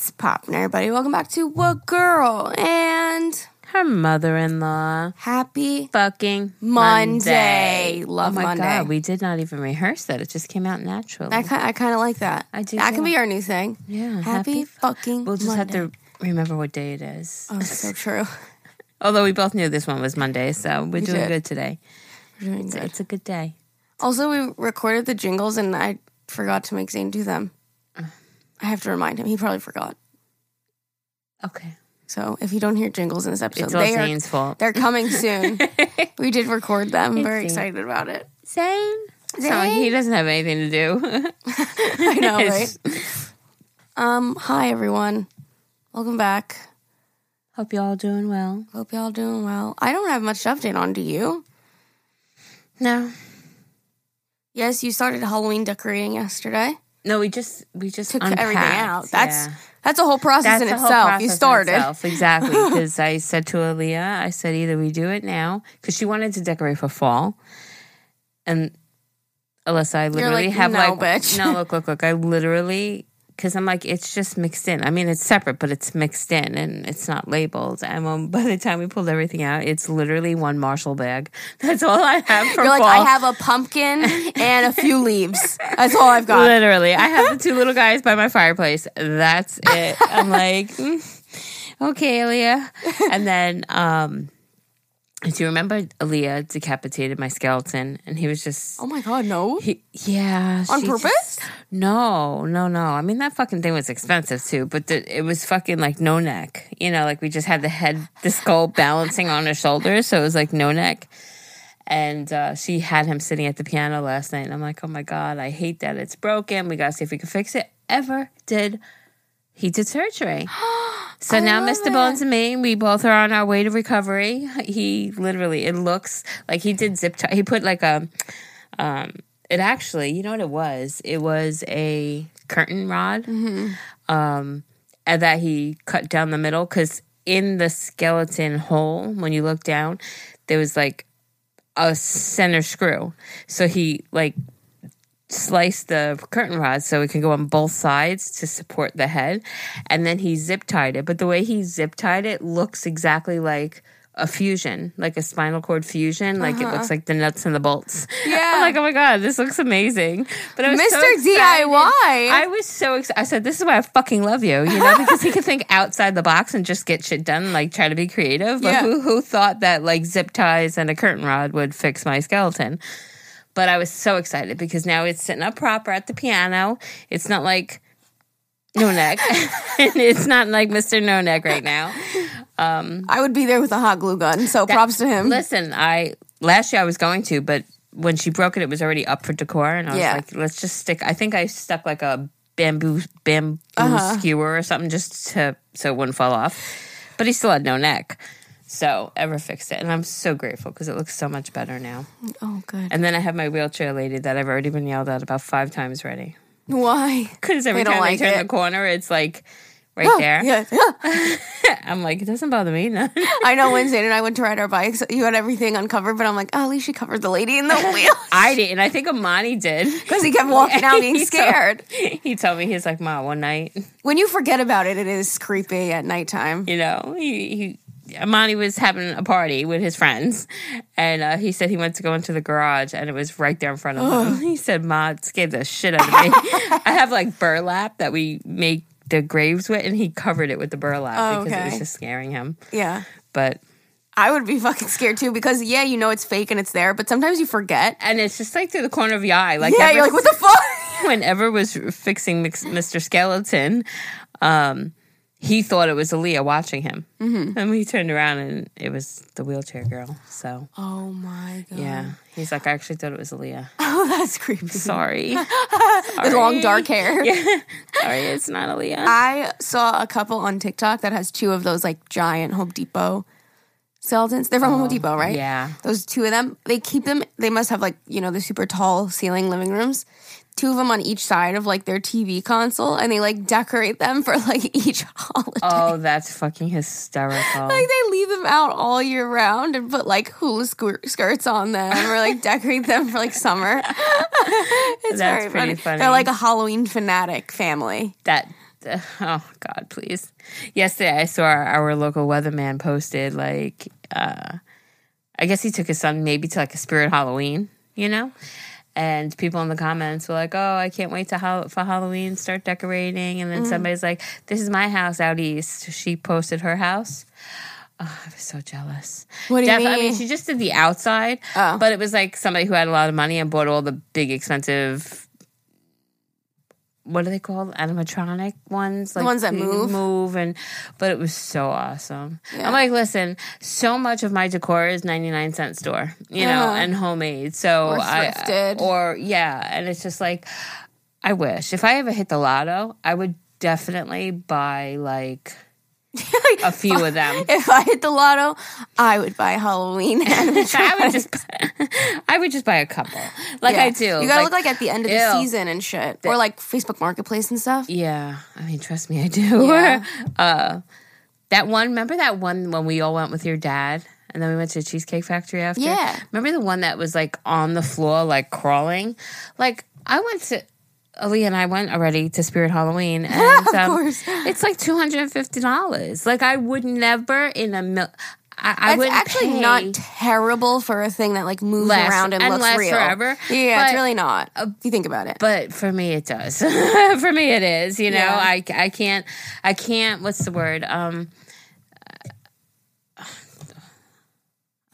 What's poppin', everybody? Welcome back to What Girl and Her mother in law. happy Fucking Monday. Monday. Love oh my Monday. God, we did not even rehearse that. It just came out naturally. I kind I kind of like that. I do That too. can be our new thing. yeah. Happy, fucking. We'll just Monday. have to remember what day it is. Oh, so true. Although we both knew this one was Monday, so we're doing did. good today. We're doing It's, good. it's a good day. Also, we recorded the jingles and I forgot to make Zane do them. I have to remind him. He probably forgot. Okay. So if you don't hear jingles in this episode, It's they are Zane's fault. they're coming soon. we did record them. I'm very Zane. excited about it. Zane? So Zane? he doesn't have anything to do. I know, right? Um, hi everyone. Welcome back. Hope you all doing well. Hope y'all doing well. I don't have much to update on. Do you? No. Yes, you started Halloween decorating yesterday. No, we just we just Took unpacked. everything out. That's yeah. that's a whole process in the whole itself. process you in started. itself, exactly because I said to Aaliyah, I said either we do it now because she wanted to decorate for fall, and Alyssa, I literally like, have "No, like bitch." no look look look. I literally because I'm like it's just mixed in. I mean it's separate, but it's mixed in and it's not labeled. And when, by the time we pulled everything out, it's literally one Marshall bag. That's all I have for You're like. I have a pumpkin and a few leaves. That's all I've got. Literally, I have the two little guys by my fireplace. That's it. I'm like, mm, okay, Aaliyah. And then, um, do you remember Aaliyah decapitated my skeleton? And he was just, Oh my god, no! he, yeah, On purpose? just- no, no, no. I mean, that fucking thing was expensive too, but the, it was fucking like no neck. You know, like we just had the head, the skull balancing on her shoulders, so it was like no neck. And uh, she had him sitting at the piano last night, and I'm like, oh my god, I hate that it's broken. We gotta see if we can fix it. Ever did he did surgery? So now love Mr. Bones and me, we both are on our way to recovery. He literally, it looks like he did zip tie. He put like a, um, it actually, you know what it was? It was a curtain rod, um, and that he cut down the middle because in the skeleton hole, when you look down, there was like a center screw. So he like sliced the curtain rod so it can go on both sides to support the head. And then he zip tied it. But the way he zip tied it looks exactly like a fusion, like a spinal cord fusion. Like it looks uh-huh. like the nuts and the bolts. Yeah. I'm like, oh my God, this looks amazing. But I was Mr. excited. DIY. I was so excited. I said, this is why I fucking love you, you know, because he could think outside the box and just get shit done, like try to be creative. But Yeah. who, who thought that like zip ties and a curtain rod would fix my skeleton? But I was so excited because now it's sitting up proper at the piano. It's not like no neck. and it's not like Mr. No Neck right now. I would be there with a hot glue gun. So props to him. Listen, I last year I was going to, but when she broke it, it was already up for decor, and I was Yeah. like, let's just stick. I think I stuck like a bamboo bamboo Uh-huh. skewer or something just to so it wouldn't fall off. But he still had no neck. So ever fixed it, and I'm so grateful because it looks so much better now. Oh, good. And then I have my wheelchair lady that I've already been yelled at about five times already. Why? Because every time like I turn it. the corner, it's like right oh, there. Yeah. I'm like, it doesn't bother me. No. I know Wednesday and I went to ride our bikes, you had everything uncovered, but I'm like, oh, at least she covered the lady in the wheel. I did, and I think Amani did. Because he kept walking out being He told- scared. he told me he's like, "Ma, one night, When you forget about it, it is creepy at nighttime. you know, he, he Amani was having a party with his friends, and uh, he said he went to go into the garage, and it was right there in front of him. He said, "Ma, it scared the shit out of me." I have like burlap that we make the graves with, and he covered it with the burlap Oh, because it was just scaring him. Yeah. But I would be fucking scared too because, yeah, you know it's fake and it's there, but sometimes you forget. and it's just like through the corner of your eye, like yeah, ever you're like, what the fuck? whenever was fixing Mr. Skeleton, um, he thought it was Aaliyah watching him. Mm-hmm. And we turned around and it was the wheelchair girl. So, Oh my God. yeah. He's like, I actually thought it was Aaliyah. Oh, that's creepy. Sorry. The long dark hair. Sorry, it's not Aaliyah. I saw a couple on TikTok that has two of those like giant Home Depot skeletons. They're from Home Depot, right? Oh, yeah. Those two of them, they keep them. They must have like you know the super tall ceiling living rooms. Two of them on each side of like their TV console, and they like decorate them for like each holiday. Oh, that's fucking hysterical. Like they leave them out all year round and put like hula skirt- skirts on them or like decorate them for like summer. it's That's very pretty funny. funny. They're like a Halloween fanatic family. that oh God, please. Yesterday, I saw our, our local weatherman posted like, uh, I guess he took his son maybe to like a spirit Halloween, you know. And people in the comments were like, "Oh, I can't wait to ha- for Halloween, start decorating." And then mm-hmm. somebody's like, "This is my house out east." She posted her house. Oh, I was so jealous. What do you Def- I mean, mean? she just did the outside, Oh. but it was like somebody who had a lot of money and bought all the big, expensive. What are they called? Animatronic ones, like the ones that move? move, and but it was so awesome. Yeah. I'm like, listen, so much of my decor is 99 cent store, you know, Uh-huh. and homemade. So Or I, or yeah, and it's just like, I wish if I ever hit the lotto, I would definitely buy like a few of them. If I hit the lotto, I would buy Halloween animatronics. I would just, I would just buy a couple, like I do. You gotta look like at the end of the season and shit, or like Facebook Marketplace and stuff. Yeah, I mean, trust me, I do. Yeah. uh, that one, remember that one when we all went with your dad, and then we went to the Cheesecake Factory after. Yeah. remember the one that was like on the floor, like crawling. Like I went to. Ali and I went already to Spirit Halloween, and Of um, course. it's like two hundred and fifty dollars. Like I would never in a mil. I, I It's would actually not terrible for a thing that like moves Lasts- around and, and looks lasts real. forever, Yeah, it's really not. if you think about it. but for me it does for me it is you know Yeah. I, I can't i can't what's the word um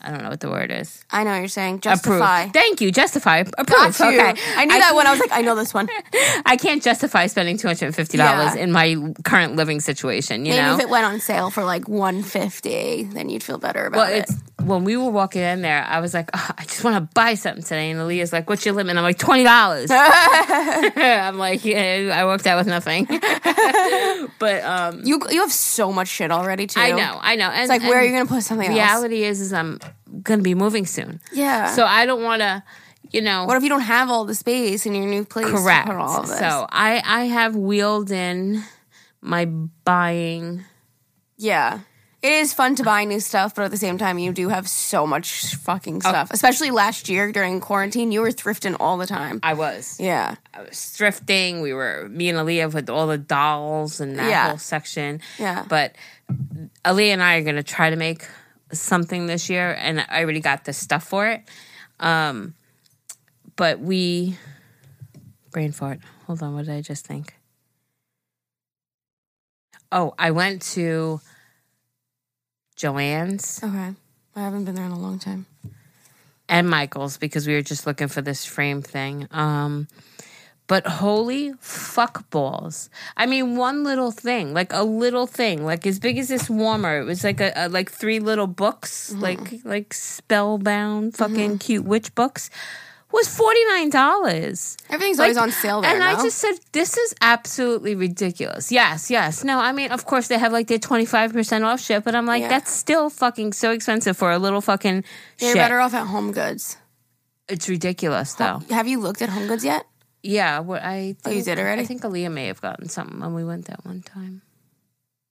i don't know what the word is I know what you're saying. approve Justify. thank you justify approve you. okay I knew that one. I was like, I know this one. i can't justify spending $250 Yeah. in my current living situation you Maybe know if it went on sale for like 150, then you'd feel better about well, it. it's when we were walking in there, I was like, oh, I just want to buy something today. And Aaliyah's like, What's your limit? And I'm like, $20. I'm like, Yeah, I worked out with nothing. but um, you you have so much shit already too. I know, I know. And, It's like where are you gonna put something else? Reality is is I'm gonna be moving soon. Yeah. So I don't wanna, you know what if you don't have all the space in your new place? to correct. put all of this? So I I have wheeled in my buying yeah. It is fun to buy new stuff, but at the same time, you do have so much Oh. fucking stuff. Especially last year during quarantine, you were thrifting all the time. I was. Yeah. I was thrifting. We were me and Aaliyah with all the dolls and that Yeah. whole section. Yeah. But Aaliyah and I are gonna try to make something this year and I already got the stuff for it. Um but we brain fart. Hold on, what did I just think? Oh, I went to Joanne's Okay. I haven't been there in a long time. and Michael's because we were just looking for this frame thing. Um, but holy fuck balls! I mean, one little thing, like a little thing, like as big as this warmer. It was like a, a like three little books, Mm-hmm. like like spellbound, fucking cute witch books. Was forty nine dollars. Everything's always on sale there. And I just said, this is absolutely ridiculous. Yes, yes. No, I mean, of course, they have like their 25% off shit, but I'm like, Yeah. that's still fucking so expensive for a little fucking You're shit. better off at Home Goods. It's ridiculous, though. Have you looked at Home Goods yet? Yeah, what I think, Oh, you did already? I think Aaliyah may have gotten something when we went that one time.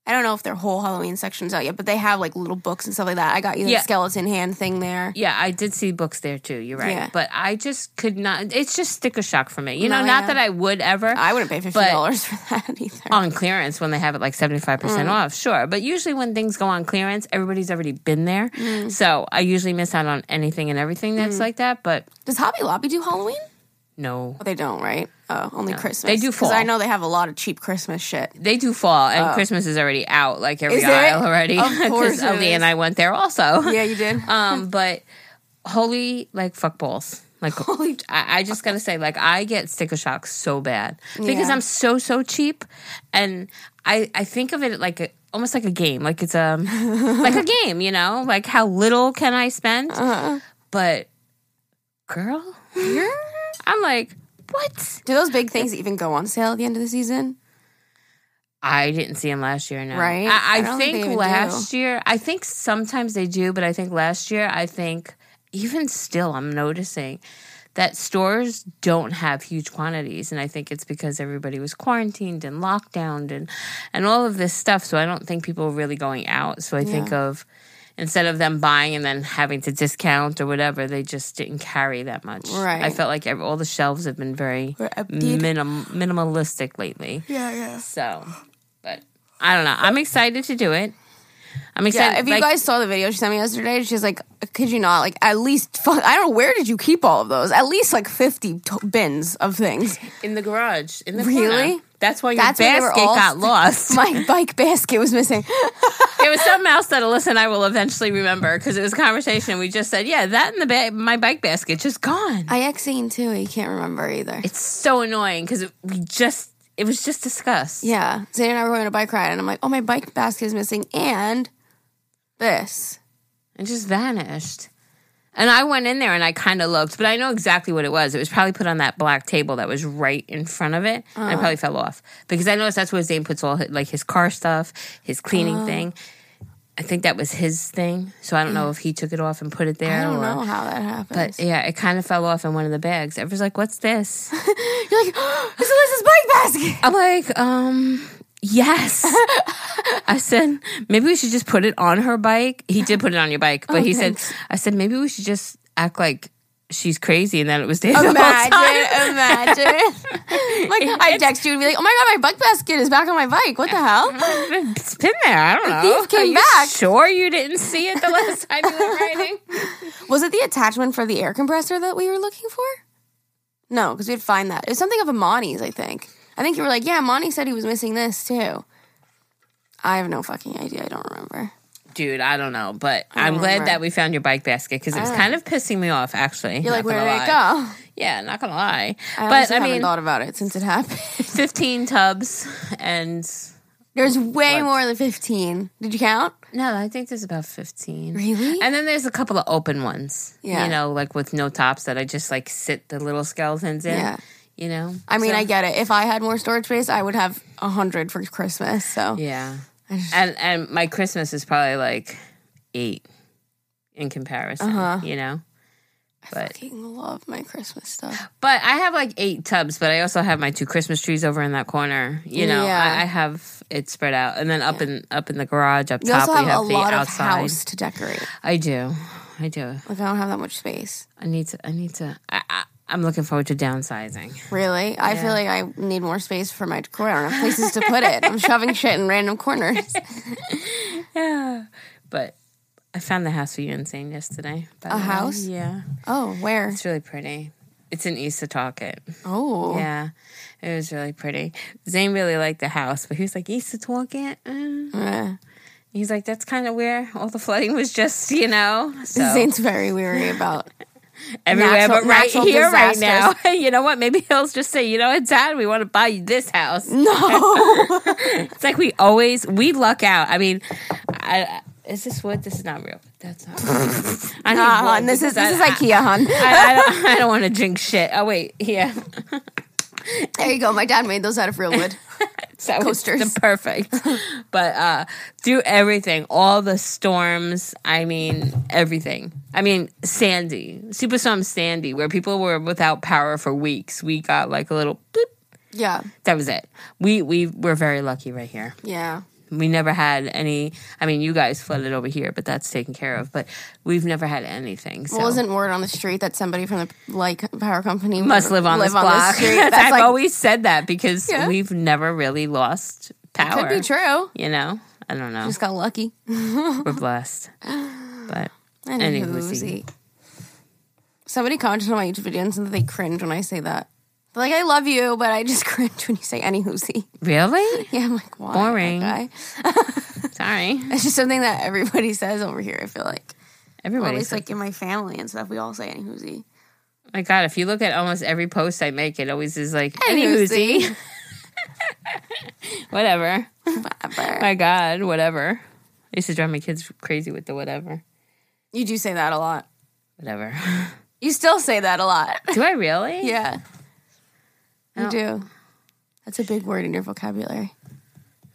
I don't know if their whole Halloween section's out yet, but they have like little books and stuff like that. I got you the Yeah. skeleton hand thing there. Yeah, I did see books there too. You're right, Yeah. but I just could not. It's just sticker shock for me. You know, No, not that I would ever. I wouldn't pay fifty dollars for that either. on clearance when they have it like 75% Mm. off, sure. But usually when things go on clearance, everybody's already been there. Mm. So I usually miss out on anything and everything that's like that. But Does Hobby Lobby do Halloween? No, Oh, they don't, right? Oh, only Christmas. They do because fall. I know they have a lot of cheap Christmas shit. they do fall, and Christmas is already out like every Oh. Aisle already. Of course is. and I went there also. Yeah, you did. um, but holy like fuck balls. Like Holy- I, I just gotta say, like I get sticker shock so bad because Yeah. I'm so so cheap, and I I think of it like a, almost like a game, like it's a like a game, you know, like how little can I spend? Uh-huh. But girl, I'm like, what? Do those big things even go on sale at the end of the season? I didn't see them last year. No, Right? I, I, I think think, they even last year. I think sometimes they do, but I think last year. I think even still, I'm noticing that stores don't have huge quantities, and I think it's because everybody was quarantined and locked down and and all of this stuff. So I don't think people are really going out. So I think of instead of them buying and then having to discount or whatever, they just didn't carry that much. Right. I felt like all the shelves have been very minim, minimalistic lately. Yeah, yeah. So, but I don't know. I'm excited to do it. I'm Yeah, excited. if you like- guys saw the video she sent me yesterday, she's like, "Could you not like at least? Fuck, I don't know where did you keep all of those? At least like fifty to- bins of things. in the garage, in the Really? corner. That's why your That's where they were basket all- got lost. My bike basket was missing. it was something else that Alyssa and I will eventually remember because it was a conversation. We just said, "Yeah, that and the ba- my bike basket just gone." I Xing too. You can't remember either. It's so annoying because we just it was just discussed. Yeah, Zane and I were going on a bike ride, and I'm like, "Oh, my bike basket is missing, and this." It just vanished. And I went in there and I kind of looked, but I know exactly what it was. It was probably put on that black table that was right in front of it. And it probably fell off because I noticed that's where Zane puts all his, like his car stuff, his cleaning thing. I think that was his thing, so I don't know if he took it off and put it there. I don't or, know how that happened. But yeah, it kind of fell off in one of the bags. Everyone's like, "What's this?" You're like, "This is Alyssa's bike basket." I'm like, um, yes. I said, maybe we should just put it on her bike. He did put it on your bike, but Oh, he thanks. said, I said, maybe we should just act like she's crazy and then it was Dave the Imagine, imagine. like I text you and be like, "Oh my god, my bike basket is back on my bike. What the hell?" It's been there. I don't know. thief came Are you back. Sure, you didn't see it the last time you were riding. Was it the attachment for the air compressor that we were looking for? No, because we'd find that. It was something of Amani's, I think. I think you were like, yeah, Monty said he was missing this too. I have no fucking idea. I don't remember. Dude, I don't know, but I I'm don't glad remember. that we found your bike basket because it was kind of pissing me off. Actually, You're like, where did it go? Yeah, not gonna lie. I but I haven't mean, thought about it since it happened. 15 tubs and There's way What? more than 15. Did you count? No, I think there's about 15. Really? And then there's a couple of open ones. Yeah. You know, like with no tops that I just like sit the little skeletons in. Yeah. You know? I mean, So- I get it. If I had more storage space, I would have a hundred for Christmas. So Yeah. Just- And and my Christmas is probably like eight in comparison. Uh-huh. You know? I But fucking love my Christmas stuff. but I have like eight tubs, but I also have my two Christmas trees over in that corner. You know, Yeah. I, I have it spread out, and then up in up in the garage up You top we have, have a the lot of outside. house to decorate. I do, I do. Like I don't have that much space. I need to. I need to. I, I, I'm looking forward to downsizing. Really, I feel like I need more space for my decor. I don't have places to put it. I'm shoving shit in random corners. Yeah, but I found the house for you and Zane yesterday. by the way. house? Yeah, Oh, where? it's really pretty. It's in East Setauket. Oh, Yeah, it was really pretty. Zane really liked the house, but he was like East Setauket. Uh. Eh. He's like, that's kind of where all the flooding was just, you know. So Zane's very weary about. Everywhere, natural- but right here, right now. you know what? Maybe he'll just say, you know what, Dad, we want to buy you this house. No, It's like we always we luck out. I mean, I, is this wood? This is not real. That's not. I need nah, hon. This is this I- is IKEA, hon. I, I don't, I don't want to drink shit. Oh wait, yeah. There you go. My dad made those out of real wood. So it's Coasters. the perfect. but uh through everything, all the storms, I mean everything. I mean Sandy, Superstorm Sandy, where people were without power for weeks. We got like a little bloop. Yeah, That was it. We we were very lucky right here. yeah. We never had any. I mean, you guys flooded over here, but that's taken care of. But we've never had anything. So Well, wasn't word on the street that somebody from the like power company must live on this block. street? I've like always said that because Yeah. we've never really lost power. It could be true. You know, I don't know. Just got lucky. We're blessed. But Any Anywho. Somebody commented on my YouTube video and said that they cringe when I say that. They're like, I love you, but I just cringe when you say any whoozy. really, Yeah, I'm like, why? Boring. Guy? sorry. It's just something that everybody says over here. I feel like, or at Everybody. least says- like in my family and stuff, we all say any whoozy. my God, if you look at almost every post I make, it always is like Any whoozy. whatever. Whatever. My God, whatever. I used to drive my kids crazy with the whatever. You do say that a lot. Whatever. You still say that a lot. Do I really? yeah, you do. That's a big word in your vocabulary.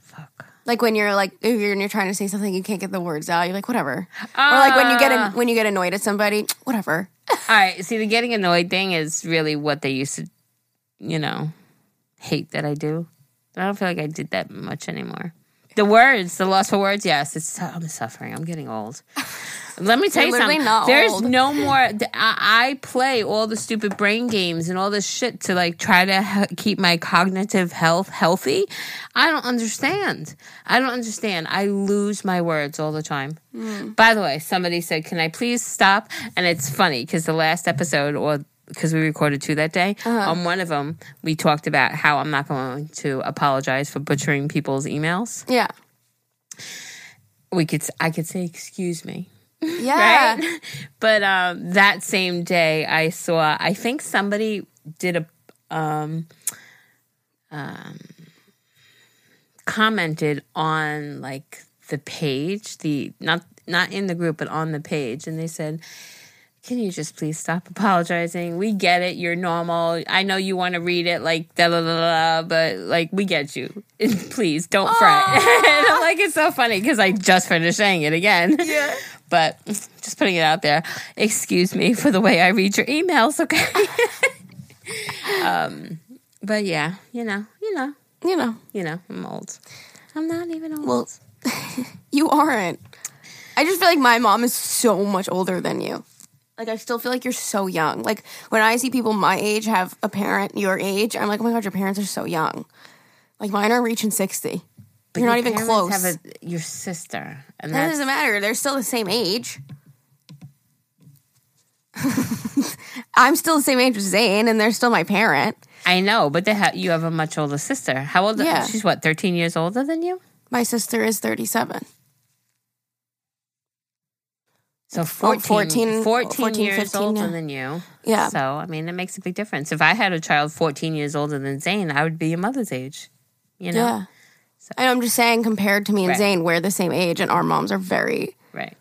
Fuck. Like when you're like if you're, you're trying to say something, you can't get the words out. You're like whatever. or like when you get Ah. an, when you get annoyed at somebody, whatever. All right. See, the getting annoyed thing is really what they used to, you know, hate that I do. I don't feel like I did that much anymore. The words, the loss for words. Yes, it's. I'm suffering. I'm getting old. Let me tell you something. There's old. no more. I, I play all the stupid brain games and all this shit to like try to keep my cognitive health healthy. I don't understand. I don't understand. I lose my words all the time. Hmm. By the way, somebody said, "Can I please stop?" And it's funny because the last episode or because we recorded two that day. Uh-huh. On one of them, we talked about how I'm not going to apologize for butchering people's emails. Yeah. We could, I could say, "Excuse me." Yeah. right? But um, that same day, I saw. I think somebody did a um, um, commented on like the page, the not not in the group, but on the page, and they said. Can you just please stop apologizing? We get it. You're normal. I know you want to read it like da da da da, but like we get you. please don't fret. and I'm like, it's so funny because I just finished saying it again. Yeah. But just putting it out there. Excuse me for the way I read your emails, okay? um, but yeah, you know, you know, You know, you know, I'm old. I'm not even old. well, you aren't. I just feel like my mom is so much older than you. Like, I still feel like you're so young. Like, when I see people my age have a parent your age, I'm like, oh my God, your parents are so young. Like, mine are reaching 60. But you're not even close. Have a, your sister, and That doesn't matter. They're still the same age. I'm still the same age as Zane, and they're still my parent. I know, but they ha- you have a much older sister. How old? Yeah. She's what, 13 years older than you? My sister is 37. So 14, 14 14, 14, years 15, older yeah. than you. Yeah. So, I mean, it makes a big difference. If I had a child 14 years older than Zane, I would be your mother's age. You know? Yeah. And I'm just saying, compared to me and Right. Zane, we're the same age, and our moms are very Right.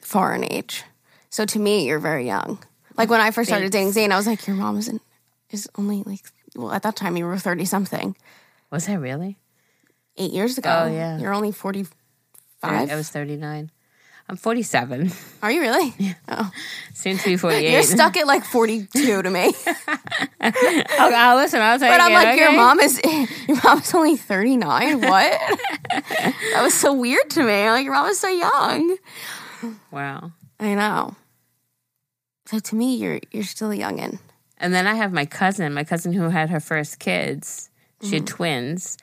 far in age. So to me, you're very young. Like when I first started dating Zane, I was like, your mom isn't is only like well at that time you were thirty something. Was I really? Eight years ago. Oh, yeah. You're only forty five. I was 39. I'm 47. Are you really? Oh. Soon to be 48. You're stuck at like forty two to me. Oh, I'll listen. I'll tell But you. I'm like, your mom is your mom is only thirty nine. What? that was so weird to me. Like your mom is so young. Wow. I know. So to me, you're you're still a youngin. And then I have my cousin, my cousin who had her first kids. She Mm-hmm. had twins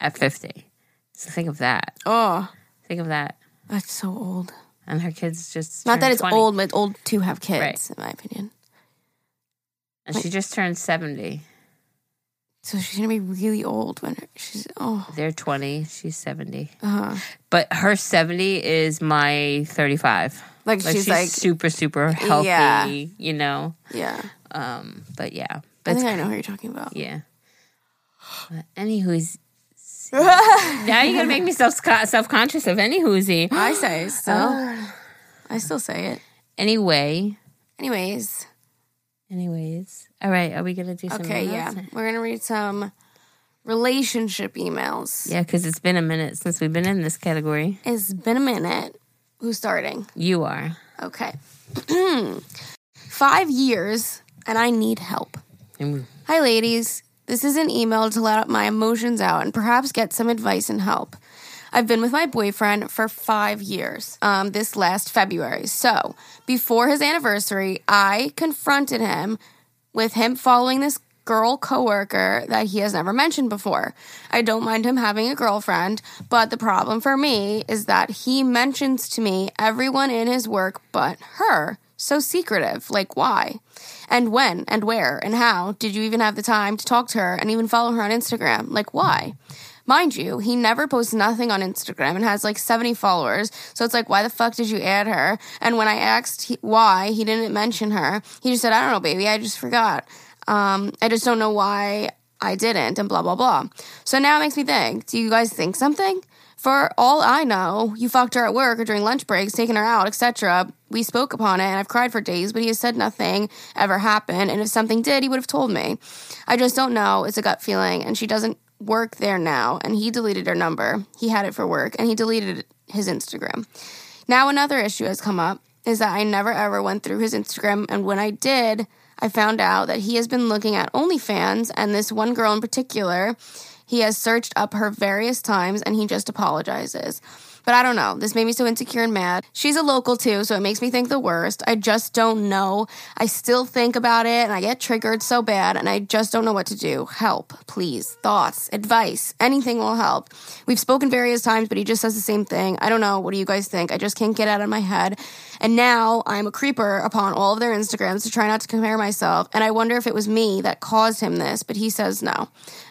at 50. So think of that. Oh, Think of that. That's so old. And her kids just Not that it's 20. old, but it's old to have kids, Right. in my opinion. And she just turned 70. So she's gonna be really old when she's oh They're 20. She's 70. uh-huh. But her 70 is my 35. like, Like she's, she's, like super, super healthy, Yeah. you know? yeah. Um, but yeah. I think I know who you're talking about. Yeah. But anywho's now you're gonna make me self self conscious of any whoozy. I say so. Uh. I still say it. Anyway, Anyways, anyways, all right. Are we gonna do some? okay, yeah, we're gonna read some relationship emails. yeah, because it's been a minute since we've been in this category. It's been a minute. Who's starting? You are. Okay. Five years, and I need help. Mm. Hi, ladies. This is an email to let my emotions out and perhaps get some advice and help. I've been with my boyfriend for five years, um, this last February. So, before his anniversary, I confronted him with him following this girl coworker that he has never mentioned before. I don't mind him having a girlfriend, but the problem for me is that he mentions to me everyone in his work but her. So secretive. Like, why? And when and where and how did you even have the time to talk to her and even follow her on Instagram? Like, why? Mind you, he never posts nothing on Instagram and has like 70 followers. So it's like, why the fuck did you add her? And when I asked why he didn't mention her, he just said, I don't know, baby, I just forgot. Um, I just don't know why I didn't, and blah, blah, blah. So now it makes me think do you guys think something? For all I know, you fucked her at work or during lunch breaks, taking her out, etc. We spoke upon it, and I've cried for days, but he has said nothing ever happened. And if something did, he would have told me. I just don't know. It's a gut feeling, and she doesn't work there now. And he deleted her number. He had it for work, and he deleted his Instagram. Now, another issue has come up is that I never ever went through his Instagram, and when I did, I found out that he has been looking at OnlyFans, and this one girl in particular He has searched up her various times and he just apologizes. But I don't know. This made me so insecure and mad. She's a local too, so it makes me think the worst. I just don't know. I still think about it and I get triggered so bad and I just don't know what to do. Help, please. Thoughts, advice, anything will help. We've spoken various times, but he just says the same thing. I don't know. What do you guys think? I just can't get out of my head. And now I'm a creeper upon all of their Instagrams to try not to compare myself. And I wonder if it was me that caused him this, but he says no.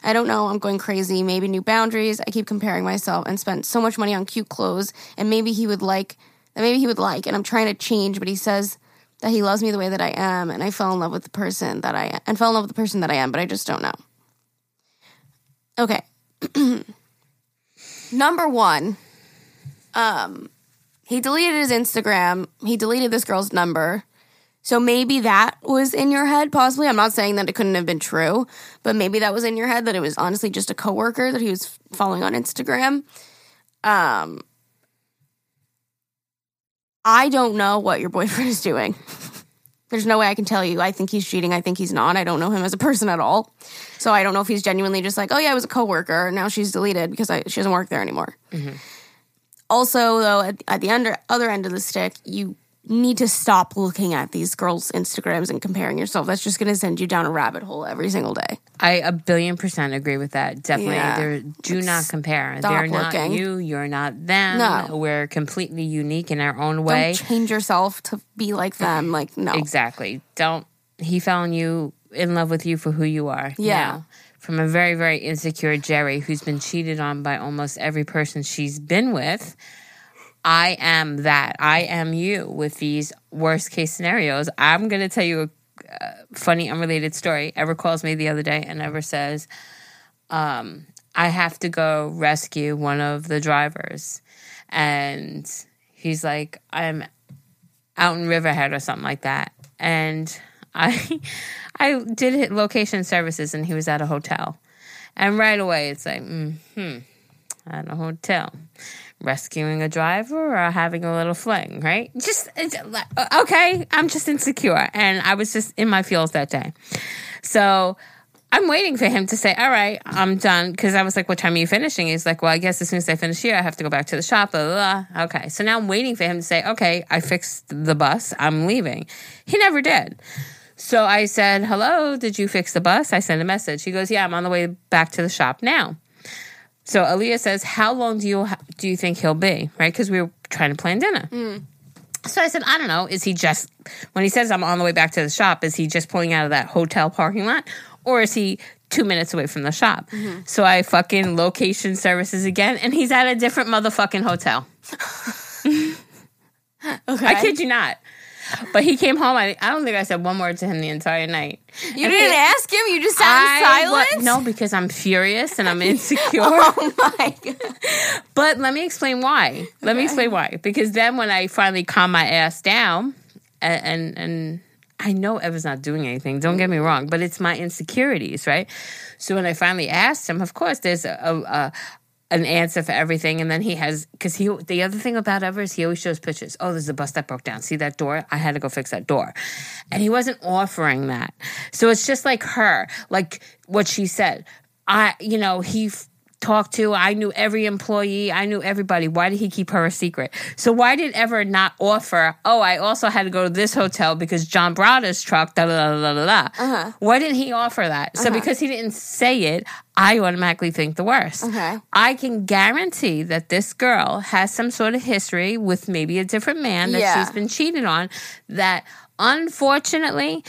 I don't know. I'm going crazy. Maybe new boundaries. I keep comparing myself and spent so much money on cute clothes. And maybe he would like, maybe he would like. And I'm trying to change, but he says that he loves me the way that I am. And I fell in love with the person that I am, and fell in love with the person that I am, but I just don't know. Okay. Number one, um, he deleted his Instagram. He deleted this girl's number. So maybe that was in your head, possibly. I'm not saying that it couldn't have been true, but maybe that was in your head that it was honestly just a coworker that he was following on Instagram. Um, I don't know what your boyfriend is doing. There's no way I can tell you. I think he's cheating. I think he's not. I don't know him as a person at all. So I don't know if he's genuinely just like, oh yeah, I was a coworker. Now she's deleted because I, she doesn't work there anymore. Also, though, at, at the under, other end of the stick, you need to stop looking at these girls' Instagrams and comparing yourself. That's just going to send you down a rabbit hole every single day. I a billion percent agree with that. Definitely, Yeah. Do not compare. They're not looking. you. You're not them. No. We're completely unique in our own way. Don't change yourself to be like them. Like, no. Exactly. Don't. He fell in you in love with you for who you are. Yeah. Now, from a very very insecure Jerry who's been cheated on by almost every person she's been with. I am that. I am you with these worst case scenarios. I'm going to tell you a funny, unrelated story. Ever calls me the other day and Ever says, um, I have to go rescue one of the drivers. And he's like, I'm out in Riverhead or something like that. And I I did location services and he was at a hotel. And right away it's like, mm, hmm, at a hotel. Rescuing a driver or having a little fling, right? Just, uh, okay, I'm just insecure. And I was just in my feels that day. So I'm waiting for him to say, all right, I'm done. Because I was like, what time are you finishing? He's like, well, I guess as soon as I finish here, I have to go back to the shop. Blah, blah, blah. Okay. So now I'm waiting for him to say, okay, I fixed the bus. I'm leaving. He never did. So I said, hello, did you fix the bus? I sent a message. He goes, yeah, I'm on the way back to the shop now. So Aaliyah says, how long do you ha- do you think he'll be? Right? Because we were trying to plan dinner. Mm. So I said, I don't know. Is he just, when he says I'm on the way back to the shop, is he just pulling out of that hotel parking lot? Or is he two minutes away from the shop? Mm-hmm. So I fucking location services again, and he's at a different motherfucking hotel. Okay. I kid you not. But he came home. I, I don't think I said one word to him the entire night. you And didn't ask him? You just sat in wa- silence? no, because I'm furious and I'm insecure. Oh my God. But let me explain why. Let me explain why. Because then when I finally calm my ass down, and and, and I know Ever's not doing anything. Don't get me wrong, but it's my insecurities, right? So when I finally asked him, of course, there's a, a an answer for everything, and then he has because he. The other thing about Ever is he always shows pictures. Oh, there's a bus that broke down. See that door? I had to go fix that door, and he wasn't offering that. So it's just like her, like what she said. I, you know, he talked to. I knew every employee. I knew everybody. Why did he keep her a secret? So why did ever not offer? Oh, I also had to go to this hotel because John Brada's truck. Da da da da da. da. Uh-huh. Why didn't he offer that? So because he didn't say it, I automatically think the worst. Okay. I can guarantee that this girl has some sort of history with maybe a different man that Yeah. she's been cheated on. That unfortunately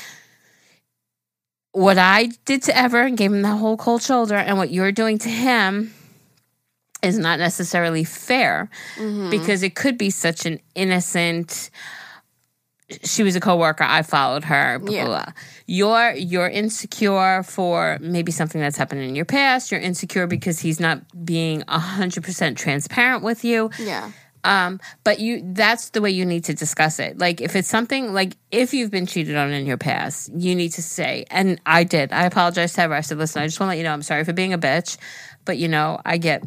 what I did to Ever and gave him that whole cold shoulder, and what you're doing to him is not necessarily fair mm-hmm. because it could be such an innocent. She was a coworker. I followed her. Blah, Yeah. blah, blah. You're you're insecure for maybe something that's happened in your past. You're insecure because he's not being hundred percent transparent with you. Yeah. Um, but you that's the way you need to discuss it. Like if it's something like if you've been cheated on in your past, you need to say, and I did. I apologized to her. I said, listen, I just want to let you know I'm sorry for being a bitch, but you know, I get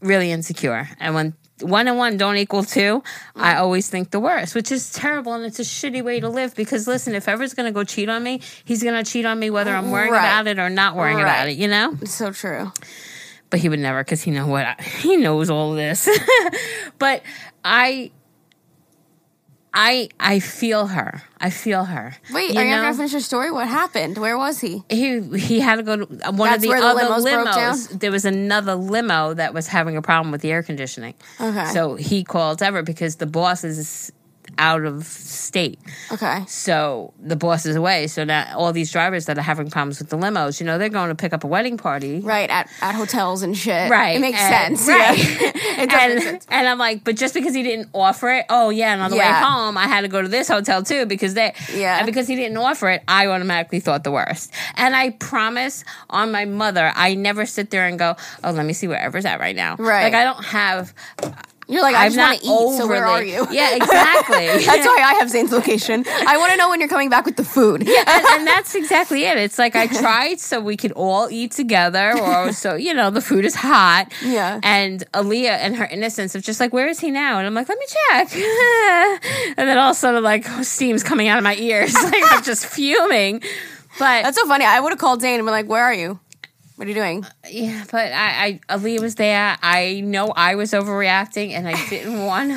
really insecure. And when one and one don't equal two, I always think the worst, which is terrible and it's a shitty way to live because listen, if ever's gonna go cheat on me, he's gonna cheat on me whether I'm worrying Right. about it or not worrying about it, you know? It's so true. But he would never because he know what I, he knows all this. but I I I feel her. I feel her. Wait, You are you know? gonna finish your story? What happened? Where was he? he he had to go to uh, one That's of the where the other limos limos. There was another limo that was having a problem with the air conditioning. Okay. So he called Everett because the boss is out of state. Okay. So the boss is away. So now all these drivers that are having problems with the limos, you know, they're going to pick up a wedding party. Right at at hotels and shit. Right. It makes and- sense. Right. Yeah. it does and, sense. and I'm like, but just because he didn't offer it, oh yeah, and on the way home I had to go to this hotel too because they Yeah. and because he didn't offer it, I automatically thought the worst. And I promise on my mother, I never sit there and go, Oh, let me see where Ever's at right now. Right. Like I don't have You're like, I want not to eat. So where are you? Yeah, exactly. That's why I have Zane's location. I want to know when you're coming back with the food. and, and that's exactly it. It's like I tried so we could all eat together, or so you know the food is hot. Yeah. And Aaliyah and her innocence of just like, where is he now? And I'm like, let me check. and then all of a sudden, like oh, steam's coming out of my ears. like I'm just fuming. But That's so funny. I would have called Zane and been like, "Where are you? What are you doing?" Uh, yeah, but I, I Aaliyah was there. I know I was overreacting, and I didn't want.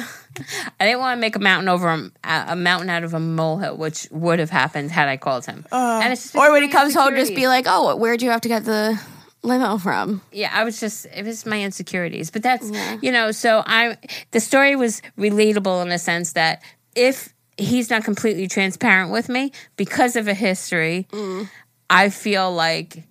I didn't want to make a mountain over a, a mountain out of a molehill, which would have happened had I called him. Uh, and it's Or when he comes home, just be like, "Oh, where'd you have to get the limo from?" yeah, I was just it was my insecurities. But that's you know, so I the story was relatable in a sense that if he's not completely transparent with me because of a history, mm. I feel like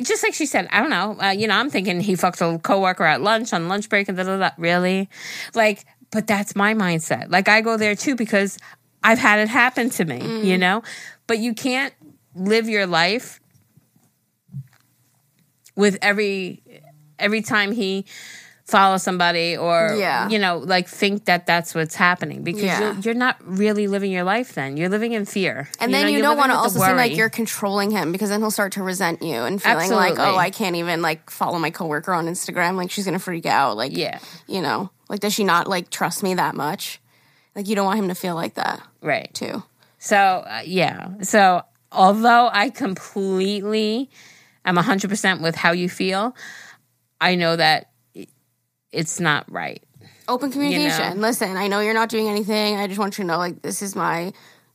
just like she said, I don't know. Uh, you know, I'm thinking he fucked a coworker at lunch on lunch break and da da da. Really, like, but that's my mindset. Like, I go there too because I've had it happen to me. You know, but you can't live your life with every every time he follows somebody or Yeah. you know like think that that's what's happening because Yeah. you're, you're not really living your life then you're living in fear And know, then you you're don't want to also seem like you're controlling him because then he'll start to resent you and feeling like, "Oh, I can't even like follow my coworker on Instagram. Like she's gonna freak out. Like, yeah you know, like does she not like trust me that much? Like you don't want him to feel like that right too. So uh, yeah. So although I completely i'm hundred percent with how you feel, I know that it's not right. Open communication. know. Listen, I know you're not doing anything. I just want you to know, like, this is my,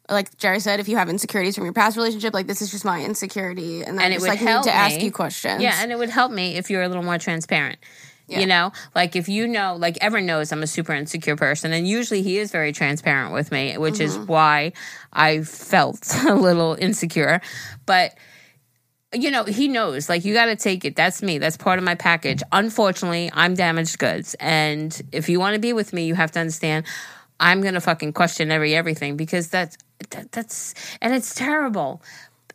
like Jerry said, if you have insecurities from your past relationship, like, this is just my insecurity, and, I And it would like help to ask you questions. Yeah, and it would help me if you're a little more transparent. You know, like if you know, like Ever knows I'm a super insecure person, and usually he is very transparent with me, which is mm-hmm. why I felt a little insecure. But you know, he knows, like, you got to take it. That's me. That's part of my package. Unfortunately, I'm damaged goods. And if you want to be with me, you have to understand I'm going to fucking question every everything because that's, that, that's, and it's terrible.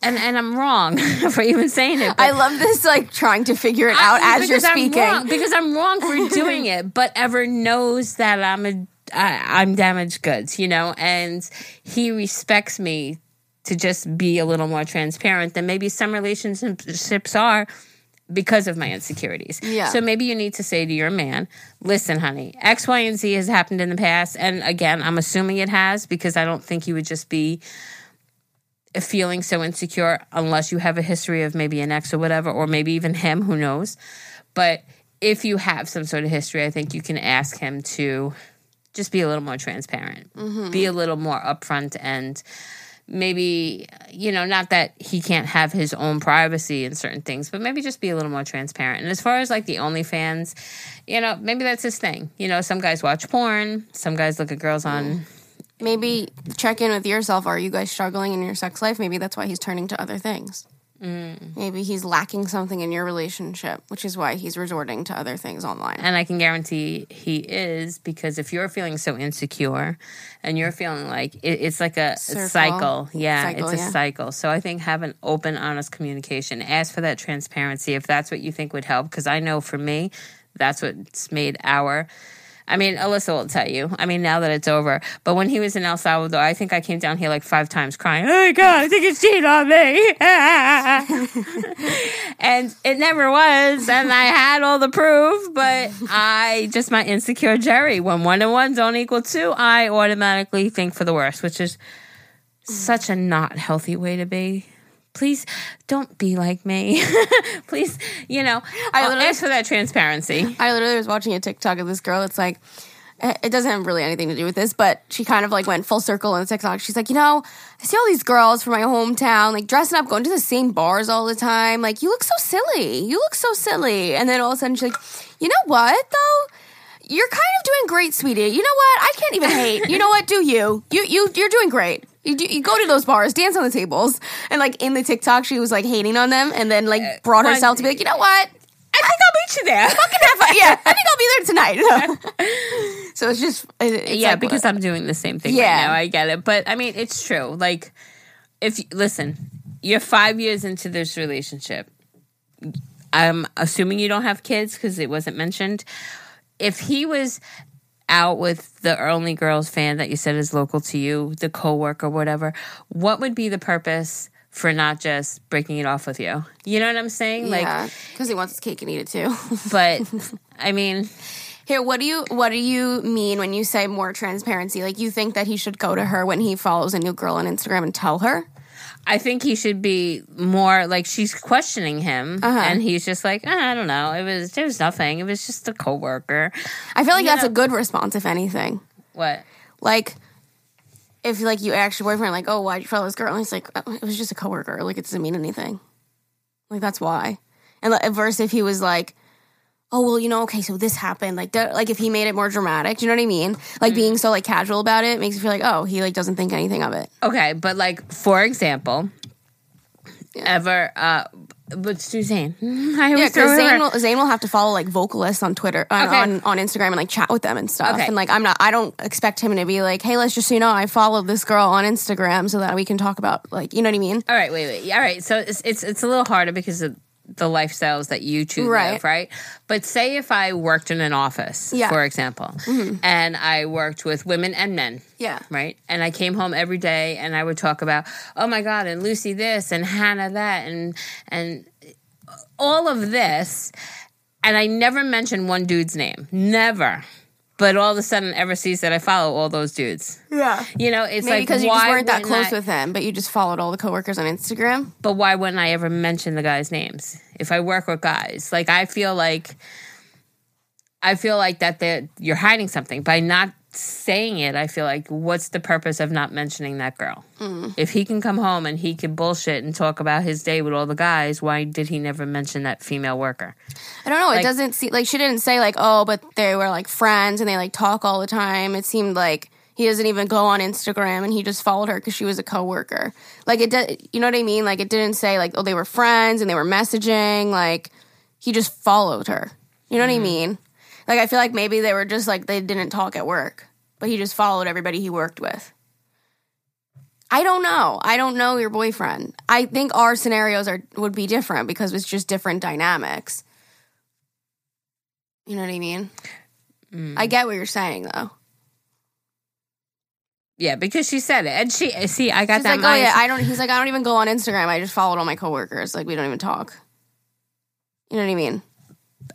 And, and I'm wrong for even saying it. I love this, like, trying to figure it out I- as you're I'm speaking. wrong- because I'm wrong for doing it, but Ever knows that I'm a I, I'm damaged goods, you know, and he respects me to just be a little more transparent than maybe some relationships are because of my insecurities. Yeah. So maybe you need to say to your man, listen, honey, X, Y, and Z has happened in the past. And again, I'm assuming it has because I don't think you would just be feeling so insecure unless you have a history of maybe an ex or whatever, or maybe even him, who knows. But if you have some sort of history, I think you can ask him to just be a little more transparent, mm-hmm. be a little more upfront, and maybe, you know, not that he can't have his own privacy in certain things, but maybe just be a little more transparent. And as far as like the OnlyFans, you know, maybe that's his thing. You know, some guys watch porn, some guys look at girls on. Mm. Maybe check in with yourself. Are you guys struggling in your sex life? Maybe that's why he's turning to other things. Mm. Maybe he's lacking something in your relationship, which is why he's resorting to other things online. And I can guarantee he is because if you're feeling so insecure and you're feeling like it, it's like a Circle. cycle. Yeah, Cycle, it's a yeah. cycle. So I think have an open, honest communication. Ask for that transparency if that's what you think would help. Because I know for me, that's what's made our. I mean, Alyssa will tell you. I mean, now that it's over. But when he was in El Salvador, I think I came down here like five times crying, Oh my God, I think it's cheating on me. and it never was. And I had all the proof, but I just my insecure Jerry. When one and one don't equal two, I automatically think for the worst, which is such a not healthy way to be. Please don't be like me. please, you know, I literally- ask for that transparency. I literally was watching a TikTok of this girl. It's like, it doesn't have really anything to do with this, but she kind of like went full circle in the TikTok. She's like, you know, I see all these girls from my hometown, like dressing up, going to the same bars all the time. Like, you look so silly. You look so silly. And then all of a sudden she's like, you know what though? You're kind of doing great, sweetie. You know what? I can't even hate. You know what? Do you? You you you're doing great. You, do, you go to those bars, dance on the tables, and like in the TikTok, she was like hating on them, and then like uh, brought herself to be like, you know what? I think I'll meet you there. fucking have fun. Yeah, I think I'll be there tonight. so it's just it's yeah, like, because I'm doing the same thing Yeah. right now. I get it. But I mean, it's true. Like, if listen, you're five years into this relationship. I'm assuming you don't have kids because it wasn't mentioned. If he was out with the only girls fan that you said is local to you, the coworker, whatever, what would be the purpose for not just breaking it off with you? You know what I'm saying? Like, because he wants his cake and eat it too. but I mean, Here, what do you what do you mean when you say more transparency? Like you think that he should go to her when he follows a new girl on Instagram and tell her? I think he should be more like she's questioning him, Uh-huh. and he's just like, "Ah, I don't know. It was there was nothing. It was just a coworker. I feel like that's know- a good response, if anything. What? Like. If like you ask your boyfriend, like, oh, why'd you follow this girl? And he's like, oh, it was just a coworker. Like, it doesn't mean anything. Like, that's why. And versus if he was like, oh, well, you know, okay, so this happened. Like, like if he made it more dramatic, do you know what I mean? Like being so like casual about it makes me feel like, oh, he like doesn't think anything of it. Okay, but like for example, ever uh, but Suzanne, I Yeah, because Zane will, Zane will have to follow like vocalists on Twitter, on, Okay. on on Instagram, and like chat with them and stuff. Okay. And like, I'm not, I don't expect him to be like, hey, let's just so you know, I followed this girl on Instagram so that we can talk about like, you know what I mean? All right, wait, wait. All right, so it's it's it's a little harder because of the lifestyles that you two Right. live, right? But say if I worked in an office, Yeah. Mm-hmm. for example, and I worked with women and men, Yeah. right? And I came home every day and I would talk about, oh my God, and Lucy this and Hannah that and and all of this. And I never mentioned one dude's name. Never. But all of a sudden Ever sees that I follow all those dudes. Yeah. You know, it's Maybe like because you just weren't that close I- with him, but you just followed all the coworkers on Instagram. but why wouldn't I ever mention the guys' names if I work with guys? Like I feel like I feel like that that you're hiding something by not saying it. I feel like what's the purpose of not mentioning that girl? Mm. If he can come home and he can bullshit and talk about his day with all the guys, why did he never mention that female worker? I don't know. Like- it doesn't seem like she didn't say like, oh, but they were like friends and they like talk all the time. It seemed like he doesn't even go on Instagram and he just followed her because she was a coworker. Like it did, you know what I mean? Like it didn't say like, oh, they were friends and they were messaging. Like he just followed her. You know what I mean? Like I feel like maybe they were just like they didn't talk at work, but he just followed everybody he worked with. I don't know. I don't know your boyfriend. I think our scenarios are would be different because it's just different dynamics. You know what I mean? Mm. I get what you're saying though. Yeah, because she said it, and she see I got She's that. like, oh yeah, I don't. He's like, I don't even go on Instagram. I just followed all my coworkers. Like we don't even talk. You know what I mean?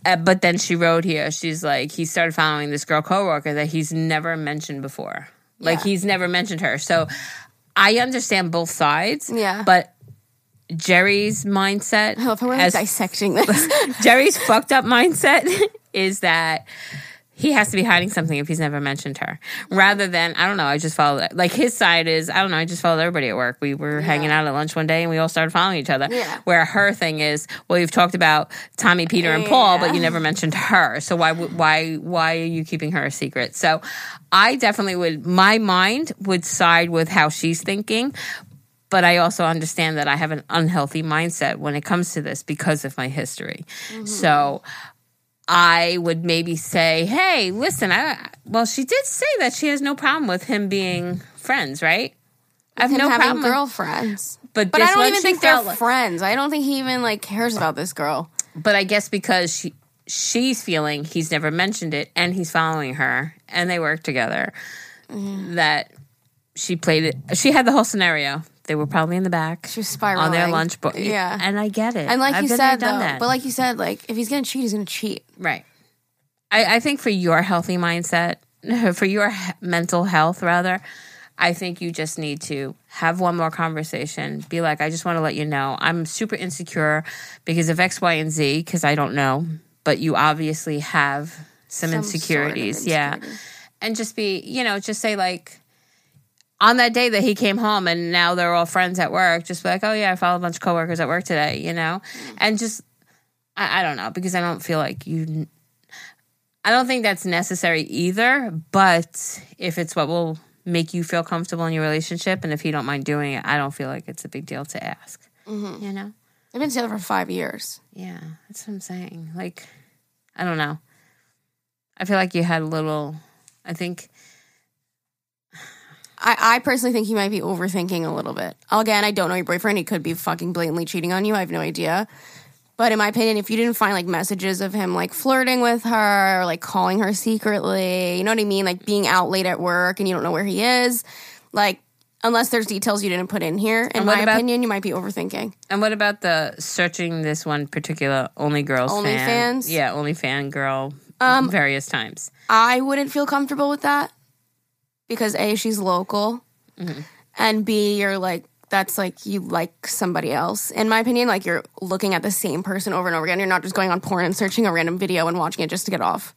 Uh, but then she wrote here, she's like, he started following this girl coworker that he's never mentioned before. Like Yeah. he's never mentioned her. So I understand both sides. Yeah. But Jerry's mindset, I love how we're as- dissecting this. Jerry's fucked up mindset is that he has to be hiding something if he's never mentioned her. Rather than, I don't know, I just followed like his side is, I don't know, I just followed everybody at work. We were hanging out at lunch one day and we all started following each other. Yeah. Where her thing is, well, you've talked about Tommy, Peter, and Paul, but you never mentioned her. So why why why are you keeping her a secret? So I definitely would my mind would side with how she's thinking. But I also understand that I have an unhealthy mindset when it comes to this because of my history. Mm-hmm. So I would maybe say, "Hey, listen, I well, she did say that she has no problem with him being friends, right? I have Him no problem, with- girlfriends. but But I don't even think they're like- friends. I don't think he even like cares about this girl. But I guess because she she's feeling he's never mentioned it, and he's following her, and they work together, Mm-hmm. that she played it. She had the whole scenario. They were probably in the back She was spiraling on their lunch break. Yeah. and I get it. And like I've you there, said though, that. but like you said, like if he's gonna cheat, he's gonna cheat. Right. I, I think for your healthy mindset, for your he- mental health, rather, I think you just need to have one more conversation. Be like, I just want to let you know I'm super insecure because of X, Y, and Z, because I don't know, but you obviously have some, Some sort of insecurities. Yeah. And just be, you know, just say, like, on that day that he came home and now they're all friends at work, just be like, oh, yeah, I followed a bunch of coworkers at work today, you know? Mm-hmm. And just, I, I don't know, because I don't feel like you. I don't think that's necessary either, but if it's what will make you feel comfortable in your relationship and if you don't mind doing it, I don't feel like it's a big deal to ask. Mm-hmm. You know? They've been together for five years. Yeah, that's what I'm saying. Like, I don't know. I feel like you had a little, I think, I, I personally think he might be overthinking a little bit. Again, I don't know your boyfriend. He could be fucking blatantly cheating on you. I have no idea. But in my opinion, if you didn't find like messages of him like flirting with her or like calling her secretly, you know what I mean? Like being out late at work and you don't know where he is, like unless there's details you didn't put in here, in my about- opinion, you might be overthinking. and what about the searching this one particular Only Girls fan? OnlyFans? Yeah, Only Fan Girl Um, various times. I wouldn't feel comfortable with that because A, she's local, mm-hmm. and B, you're like, that's like you like somebody else. In my opinion, like you're looking at the same person over and over again. You're not just going on porn and searching a random video and watching it just to get off.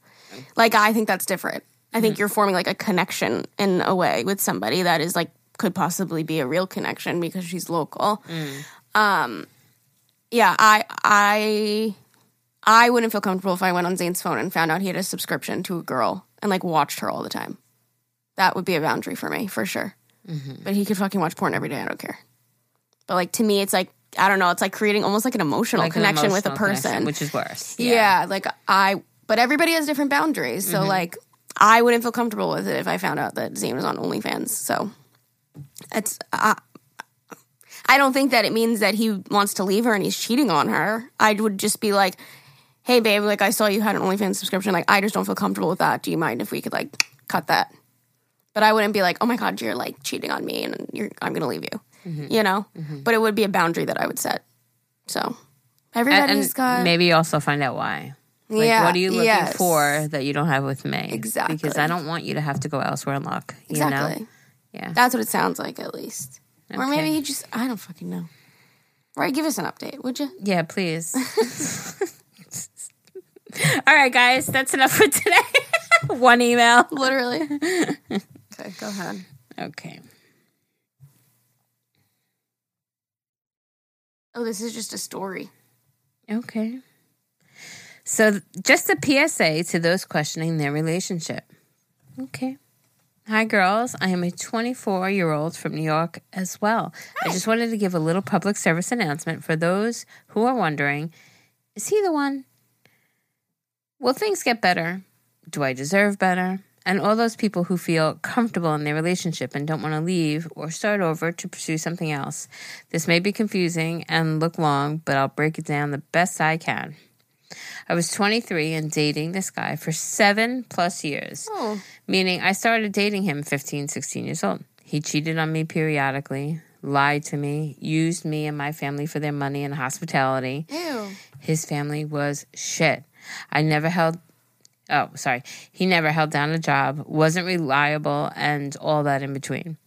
Like, I think that's different. I think mm-hmm. you're forming like a connection in a way with somebody that is like, could possibly be a real connection because she's local. Mm. Um, yeah, I, I, I wouldn't feel comfortable if I went on Zane's phone and found out he had a subscription to a girl and like watched her all the time. That would be a boundary for me, for sure. But he could fucking watch porn every day. I don't care. But like to me, it's like I don't know. It's like creating almost like an emotional Like an connection with a person. connection, which is worse. yeah. like I. But everybody has different boundaries. So like I wouldn't feel comfortable with it if I found out that Zane was on OnlyFans. So it's. Uh, I don't think that it means that he wants to leave her and he's cheating on her. I would just be like, "Hey, babe, like I saw you had an OnlyFans subscription. Like I just don't feel comfortable with that. Do you mind if we could like cut that?" But I wouldn't be like, "Oh my god, you're like cheating on me and you're I'm gonna leave you," mm-hmm. you know. Mm-hmm. But it would be a boundary that I would set. So And, everybody's and got maybe also find out why. Like, yeah. what are you looking yes. for that you don't have with me? Exactly. Because I don't want you to have to go elsewhere and look. You Exactly. know? Yeah. That's what it sounds like, at least. Or maybe he just I don't fucking know. Right, give us an update, would you? Yeah, please. All right, guys, that's enough for today. One email. Literally. Okay, go ahead. Okay. Oh, this is just a story. Okay. So, just a PSA to those questioning their relationship. Okay. Hi, girls. I am a 24 year old from New York as well. I just wanted to give a little public service announcement for those who are wondering is he the one? Will things get better? Do I deserve better? And all those people who feel comfortable in their relationship and don't want to leave or start over to pursue something else. This may be confusing and look long, but I'll break it down the best I can. I was 23 and dating this guy for seven plus years, Oh. meaning I started dating him 15, 16 years old. He cheated on me periodically, lied to me, used me and my family for their money and hospitality. Ew. His family was shit. I never held oh, sorry. He never held down a job, wasn't reliable, and all that in between.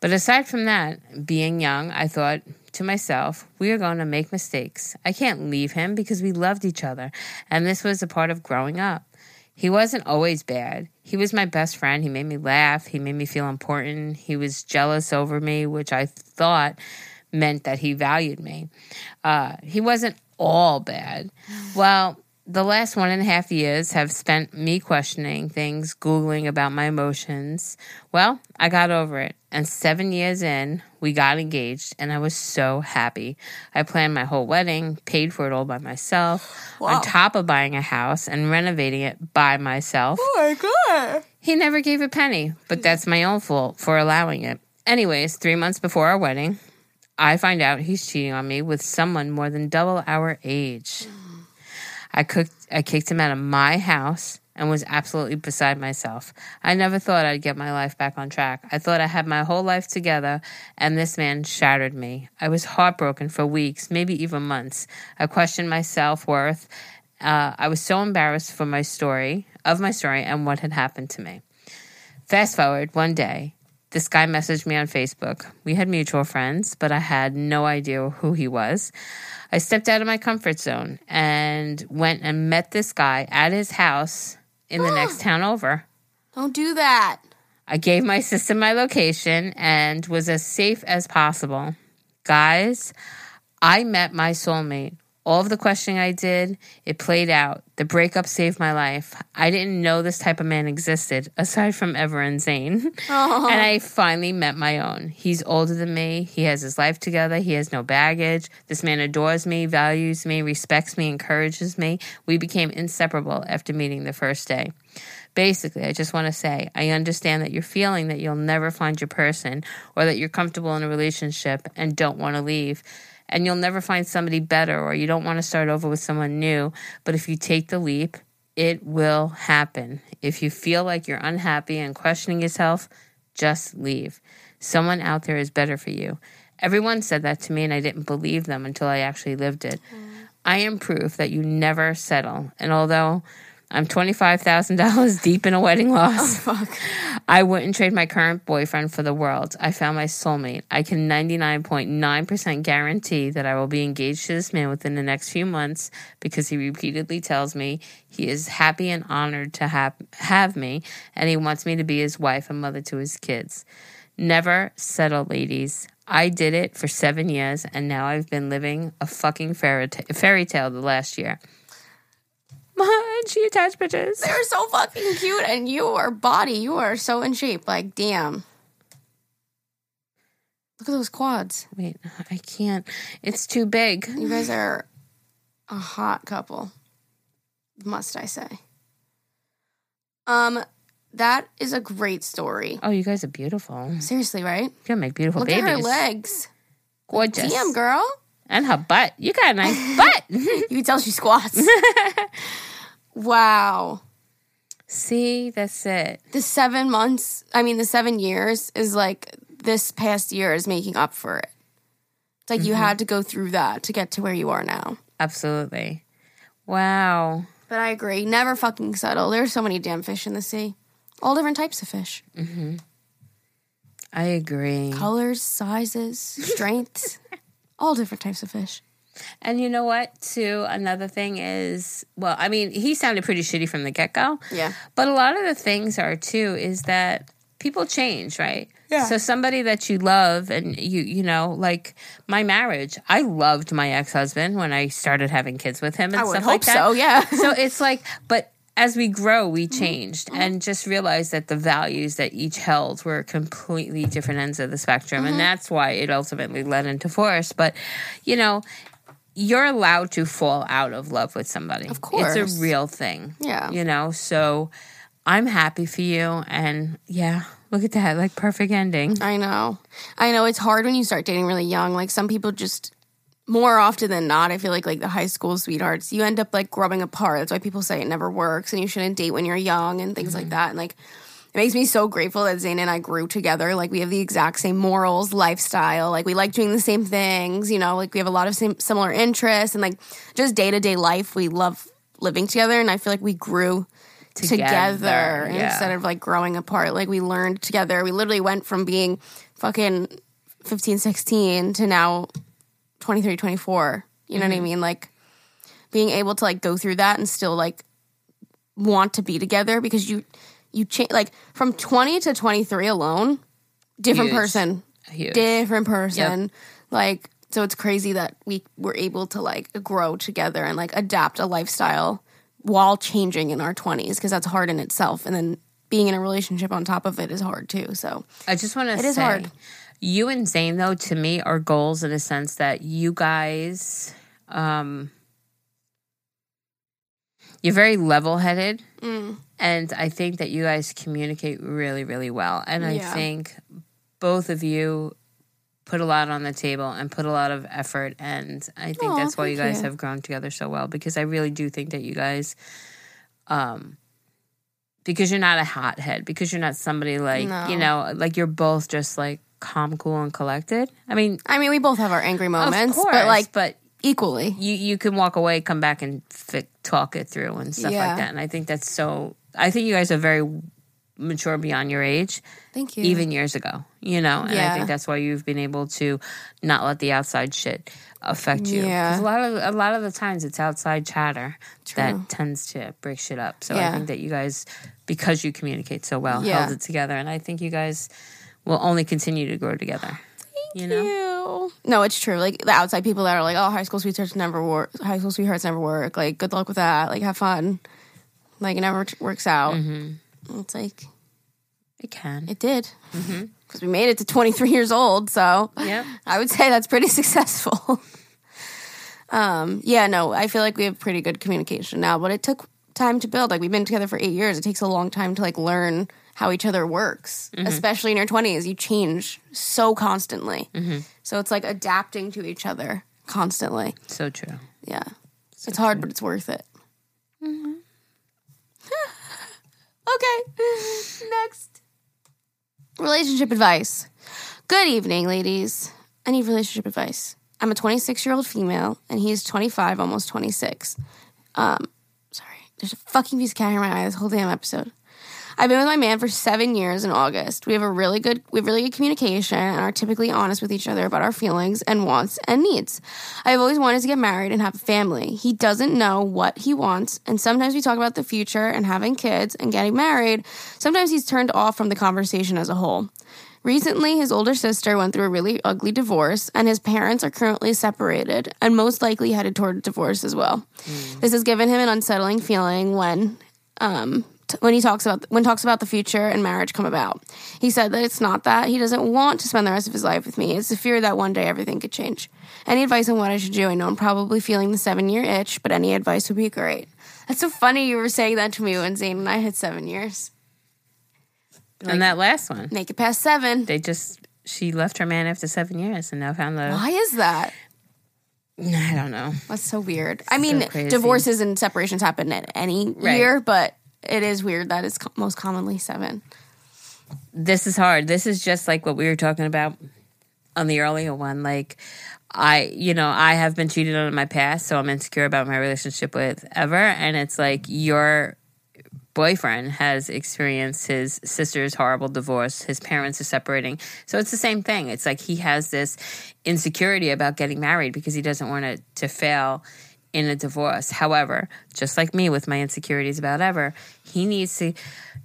But aside from that, being young, I thought to myself, we are going to make mistakes. I can't leave him because we loved each other, and this was a part of growing up. He wasn't always bad. He was my best friend. He made me laugh. He made me feel important. He was jealous over me, which I thought meant that he valued me. Uh, he wasn't all bad. Well, the last one and a half years have spent me questioning things, Googling about my emotions. Well, I got over it. And seven years in, we got engaged, and I was so happy. I planned my whole wedding, paid for it all by myself, Wow. on top of buying a house and renovating it by myself. Oh my god. He never gave a penny, but that's my own fault for allowing it. Anyways, three months before our wedding, I find out he's cheating on me with someone more than double our age. I cooked I kicked him out of my house and was absolutely beside myself. I never thought I'd get my life back on track. I thought I had my whole life together and this man shattered me. I was heartbroken for weeks, maybe even months. I questioned my self-worth. Uh, I was so embarrassed for my story, of my story and what had happened to me. Fast forward one day, this guy messaged me on Facebook. We had mutual friends, but I had no idea who he was. I stepped out of my comfort zone and went and met this guy at his house in the next town over. Don't do that. I gave my sister my location and was as safe as possible. Guys, I met my soulmate. All of the questioning I did, it played out. The breakup saved my life. I didn't know this type of man existed, aside from Ever and Zane. and I finally met my own. He's older than me. He has his life together. He has no baggage. This man adores me, values me, respects me, encourages me. We became inseparable after meeting the first day. Basically, I just want to say I understand that you're feeling that you'll never find your person or that you're comfortable in a relationship and don't want to leave. And you'll never find somebody better or you don't want to start over with someone new. But if you take the leap, it will happen. If you feel like you're unhappy and questioning yourself, just leave. Someone out there is better for you. Everyone said that to me, and I didn't believe them until I actually lived it. Mm. I am proof that you never settle. And although I'm $25,000 deep in a wedding oh, loss, Fuck. I wouldn't trade my current boyfriend for the world. I found my soulmate. I can 99.9% guarantee that I will be engaged to this man within the next few months because he repeatedly tells me he is happy and honored to have, have me and he wants me to be his wife and mother to his kids. Never settle, ladies. I did it for seven years and now I've been living a fucking fairy, ta- fairy tale the last year. And she attached pictures. They're so fucking cute, and your body, you are so in shape. Like, damn. Look at those quads. Wait, I can't. It's too big. You guys are a hot couple, must I say? Um, that is a great story. Oh, you guys are beautiful. Seriously, right? You can make beautiful Look babies. at her legs. Gorgeous. Damn, girl. And her butt. You got a nice butt. You can tell she squats. wow. See, that's it. The seven months, I mean, the seven years is like this past year is making up for it. It's like you had to go through that to get to where you are now. Absolutely. Wow. But I agree. Never fucking settle. There's so many damn fish in the sea. All different types of fish. Mm-hmm. I agree. Colors, sizes, strengths. all different types of fish. And you know what, too? Another thing is, well, I mean, he sounded pretty shitty from the get go. Yeah. But a lot of the things are, too, is that people change, right? Yeah. So somebody that you love and you, you know, like my marriage, I loved my ex husband when I started having kids with him and I stuff hope like that. so, yeah. so it's like, but as we grow, we Mm-hmm. changed and just realized that the values that each held were completely different ends of the spectrum. Mm-hmm. And that's why it ultimately led into force. But, you know, you're allowed to fall out of love with somebody. Of course. It's a real thing. Yeah. You know, so I'm happy for you. And yeah, look at that. Like perfect ending. I know. I know it's hard when you start dating really young. Like some people just more often than not, I feel like like the high school sweethearts, you end up like growing apart. That's why people say it never works and you shouldn't date when you're young and things like mm-hmm. that. And like it makes me so grateful that Zane and I grew together. Like we have the exact same morals, lifestyle. Like we like doing the same things, you know, like we have a lot of same, similar interests and like just day to day life. We love living together. And I feel like we grew together, Together, yeah. instead of like growing apart. Like we learned together. We literally went from being fucking 15, 16 to now 23, 24. You know what I Mm-hmm. mean? Like being able to like go through that and still like want to be together because you you change like from 20 to 23 alone, different Huge. person, Huge. different person. Like so it's crazy that we were able to like grow together and like adapt a lifestyle while changing in our 20s because that's hard in itself and then being in a relationship on top of it is hard too. So I just want to It say, is hard. you and Zane, though, to me, are goals in a sense that you guys, um, you're very level headed. mm, And I think that you guys communicate really, really well. And I Yeah. think both of you put a lot on the table and put a lot of effort. And I think Aw, that's why you guys you. have grown together so well because I really do think that you guys, um, because you're not a hothead, because you're not somebody like, you know, like you're both just like calm, cool, and collected. I mean, I mean, we both have our angry moments, course, but like but equally. you you can walk away, come back, and talk it through and stuff Yeah. like that. And I think that's so. I think you guys are very mature beyond your age, Thank you. even years ago. You know, and I think that's why you've been able to not let the outside shit affect you. Yeah. a lot of a lot of the times it's outside chatter True. that tends to break shit up. So I think that you guys, because you communicate so well, Yeah. held it together, and I think you guys will only continue to grow together. you know. you. No, it's true. Like the outside people that are like, "Oh, high school sweethearts never work. High school sweethearts never work. Like, good luck with that. Like, have fun. Like, it never works out." Mm-hmm. It's like It can. it did because we made it to 23 years old. So Yep. I would say that's pretty successful. um, yeah, no, I feel like we have pretty good communication now, but it took time to build. Like we've been together for eight years. It takes a long time to like learn how each other works, especially in your 20s. You change so constantly. So it's like adapting to each other constantly. So true. Yeah. it's hard, but it's worth it. Okay. Next. Relationship advice. Good evening, ladies. I need relationship advice. I'm a 26 year old female, and he's 25, almost 26. Um, sorry, there's a fucking piece of cat in my eye this whole damn episode. I've been with my man for seven years in August. We have a really good, we have really good communication and are typically honest with each other about our feelings and wants and needs. I've always wanted to get married and have a family. He doesn't know what he wants, and sometimes we talk about the future and having kids and getting married. Sometimes he's turned off from the conversation as a whole. Recently, his older sister went through a really ugly divorce, and his parents are currently separated and most likely headed toward divorce as well. This has given him an unsettling feeling when um, t- when he talks about when talks about the future and marriage come about. He said that it's not that he doesn't want to spend the rest of his life with me. It's the fear that one day everything could change. Any advice on what I should do? I know I'm probably feeling the seven year itch, but any advice would be great. That's so funny you were saying that to me when Zane and I hit seven years. and that last one, Make it past seven. they just she left her man after seven years and now found the. Why is that? I don't know. That's so weird. I mean, crazy. divorces and separations happen at any Right. year, but it is weird that it's co- most commonly seven. this is hard. This is just like what we were talking about on the earlier one. Like, I, you know, I have been cheated on in my past, so I'm insecure about my relationship with Ever. And it's like your boyfriend has experienced his sister's horrible divorce. His parents are separating. So it's the same thing. It's like he has this insecurity about getting married because he doesn't want it to fail in a divorce. However, just like me with my insecurities about Ever, he needs to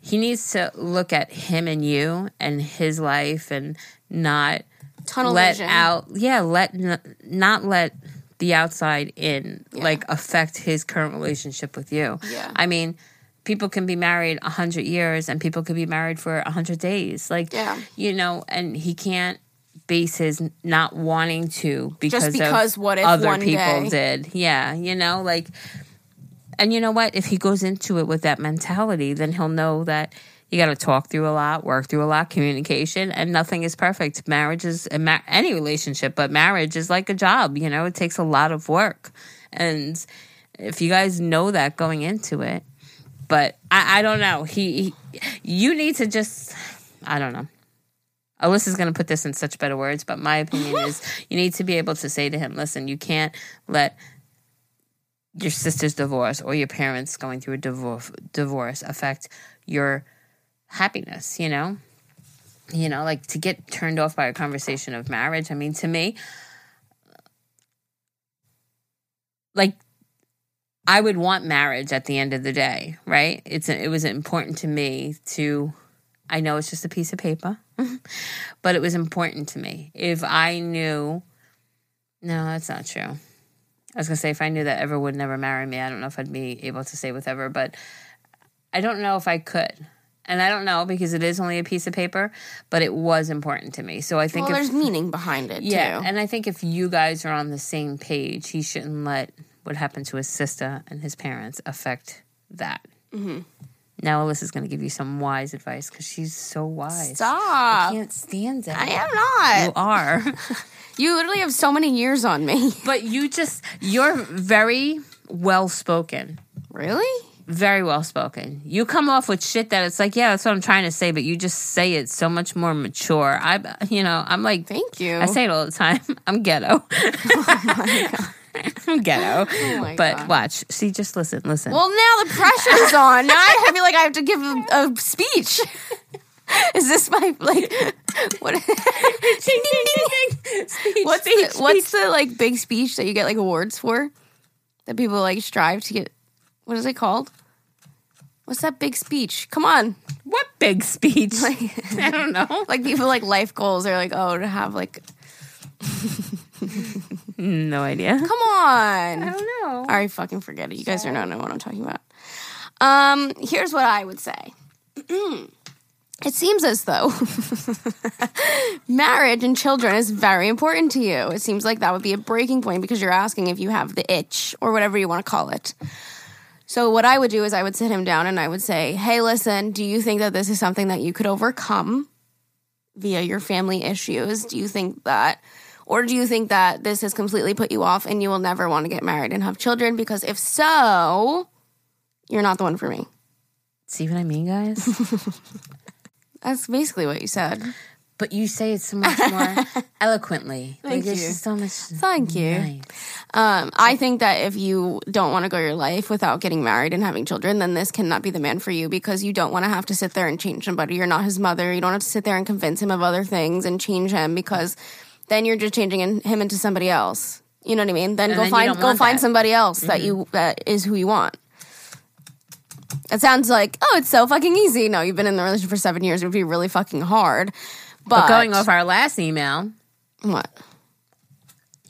he needs to look at him and you and his life and not Tunnel let vision. out yeah let n- not let the outside in like affect his current relationship with you Yeah. i mean people can be married a hundred years and people could be married for a hundred days like Yeah. you know and he can't his not wanting to because because of what if other one people day- did. Yeah you know like and you know what? If he goes into it with that mentality then he'll know that you got to talk through a lot work through a lot communication and nothing is perfect. Marriage is any relationship but marriage is like a job you know? It takes a lot of work. And if you guys know that going into it but i, I don't know. He, he you need to just i don't know Alyssa's going to put this in such better words, but my opinion is you need to be able to say to him, listen, you can't let your sister's divorce or your parents going through a divorce, divorce affect your happiness, you know? You know, like to get turned off by a conversation of marriage. I mean, to me, like I would want marriage at the end of the day, right? It's it was important to me to I know it's just a piece of paper, but it was important to me. If I knew No, that's not true. I was gonna say if I knew that Ever would never marry me, I don't know if I'd be able to stay with Ever, but I don't know if I could. And I don't know because it is only a piece of paper, but it was important to me. So I think Well, if, there's meaning behind it yeah, too. and I think if you guys are on the same page, he shouldn't let what happened to his sister and his parents affect that. Mm-hmm. Now Alyssa's going to give you some wise advice because she's so wise. Stop. I can't stand it. I am not. You are, You literally have so many years on me. but you just you're very well spoken. really? Very well spoken. You come off with shit that it's like, yeah, that's what I'm trying to say, but you just say it so much more mature. I, you know, I'm like, Thank you. I say it all the time. I'm ghetto. Oh ghetto. Oh but God. watch. See, just listen, listen. Well, now the pressure's on. Now I feel like I have to give a, a speech. Is this my like what? Ding, ding, ding. Speech, what's speech, the, what's the like big speech that you get like awards for? That people like strive to get. What is it called? What's that big speech? Come on, what big speech? like I don't know. like people like life goals are like oh to have like No idea. come on. I don't know. I fucking forget it. You guys don't know what I'm talking about. Um, here's what I would say. it seems as though marriage and children is very important to you. It seems like that would be a breaking point because you're asking if you have the itch or whatever you want to call it. So what I would do is I would sit him down and I would say, "Hey, listen, do you think that this is something that you could overcome via your family issues? Do you think that or do you think that this has completely put you off and you will never want to get married and have children because if so, you're not the one for me." See what I mean, guys? That's basically what you said. but you say it so much more eloquently. Thank like, you. so much. Thank you. nice. Um, I think that if you don't want to go your life without getting married and having children, then this cannot be the man for you because you don't want to have to sit there and change somebody. You're not his mother. You don't have to sit there and convince him of other things and change him because then you're just changing him into somebody else. You know what I mean? Then And go then find go find that. Mm-hmm. somebody else that you that is who you want. It sounds like oh, it's so fucking easy. No, you've been in the relationship for seven years. It would be really fucking hard. But, But going off our last email, what?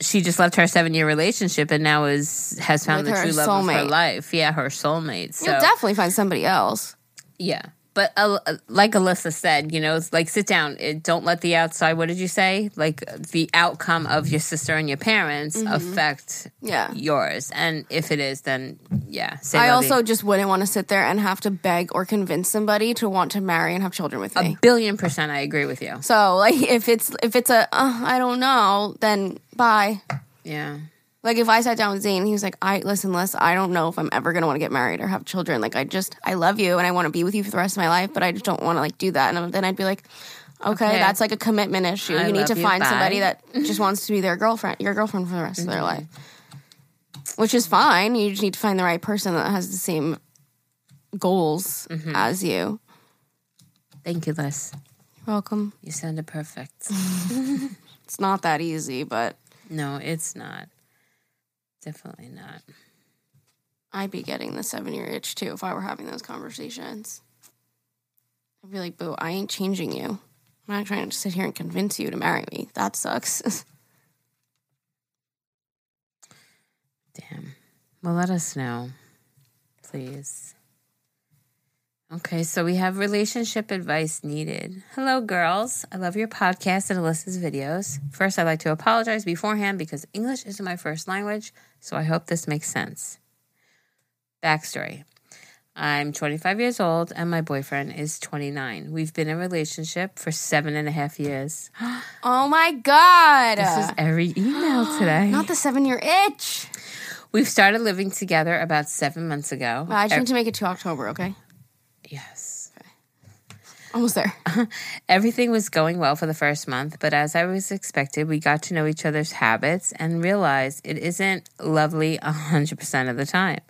she just left her seven year relationship and now is has found With the true love of her soulmate. life. Yeah, her soulmate. So You'll definitely find somebody else. yeah. But uh, like Alyssa said, you know, it's like sit down. It, don't let the outside. What did you say? Like the outcome of your sister and your parents Mm-hmm. affect Yeah. yours. And if it is, then yeah. Say I also just wouldn't want to sit there and have to beg or convince somebody to want to marry and have children with me. a billion percent. I agree with you. so, like, if it's if it's a uh, I don't know, then bye. Yeah. Like, if I sat down with Zane, he was like, "I listen, Liz, I don't know if I'm ever gonna want to get married or have children. Like, I just I love you and I want to be with you for the rest of my life, but I just don't want to like do that." And then I'd be like. Okay, Okay. that's like a commitment issue. I you need love to you, find somebody that just wants to be their girlfriend, your girlfriend for the rest of Mm-hmm. their life. Which is fine. You just need to find the right person that has the same goals Mm-hmm. as you. Thank you, Liz. You're welcome. You sounded perfect. It's not that easy, but no, it's not. Definitely not. I'd be getting the seven year itch too if I were having those conversations. I'd be like, boo, I ain't changing you. I'm not trying to sit here and convince you to marry me. That sucks. Damn. Well, let us know, please. Okay, so we have relationship advice needed. Hello, girls. I love your podcast and Alyssa's videos. First, I'd like to apologize beforehand because English isn't my first language, so I hope this makes sense. Backstory I'm 25 years old and my boyfriend is 29. We've been in a relationship for seven and a half years. oh my God. This is every email today. not the seven year itch. We've started living together about seven months ago. Well, I just need to make it to October, okay? Yes. Almost there. Everything was going well for the first month, but as I was expected, we got to know each other's habits and realized it isn't lovely 100% of the time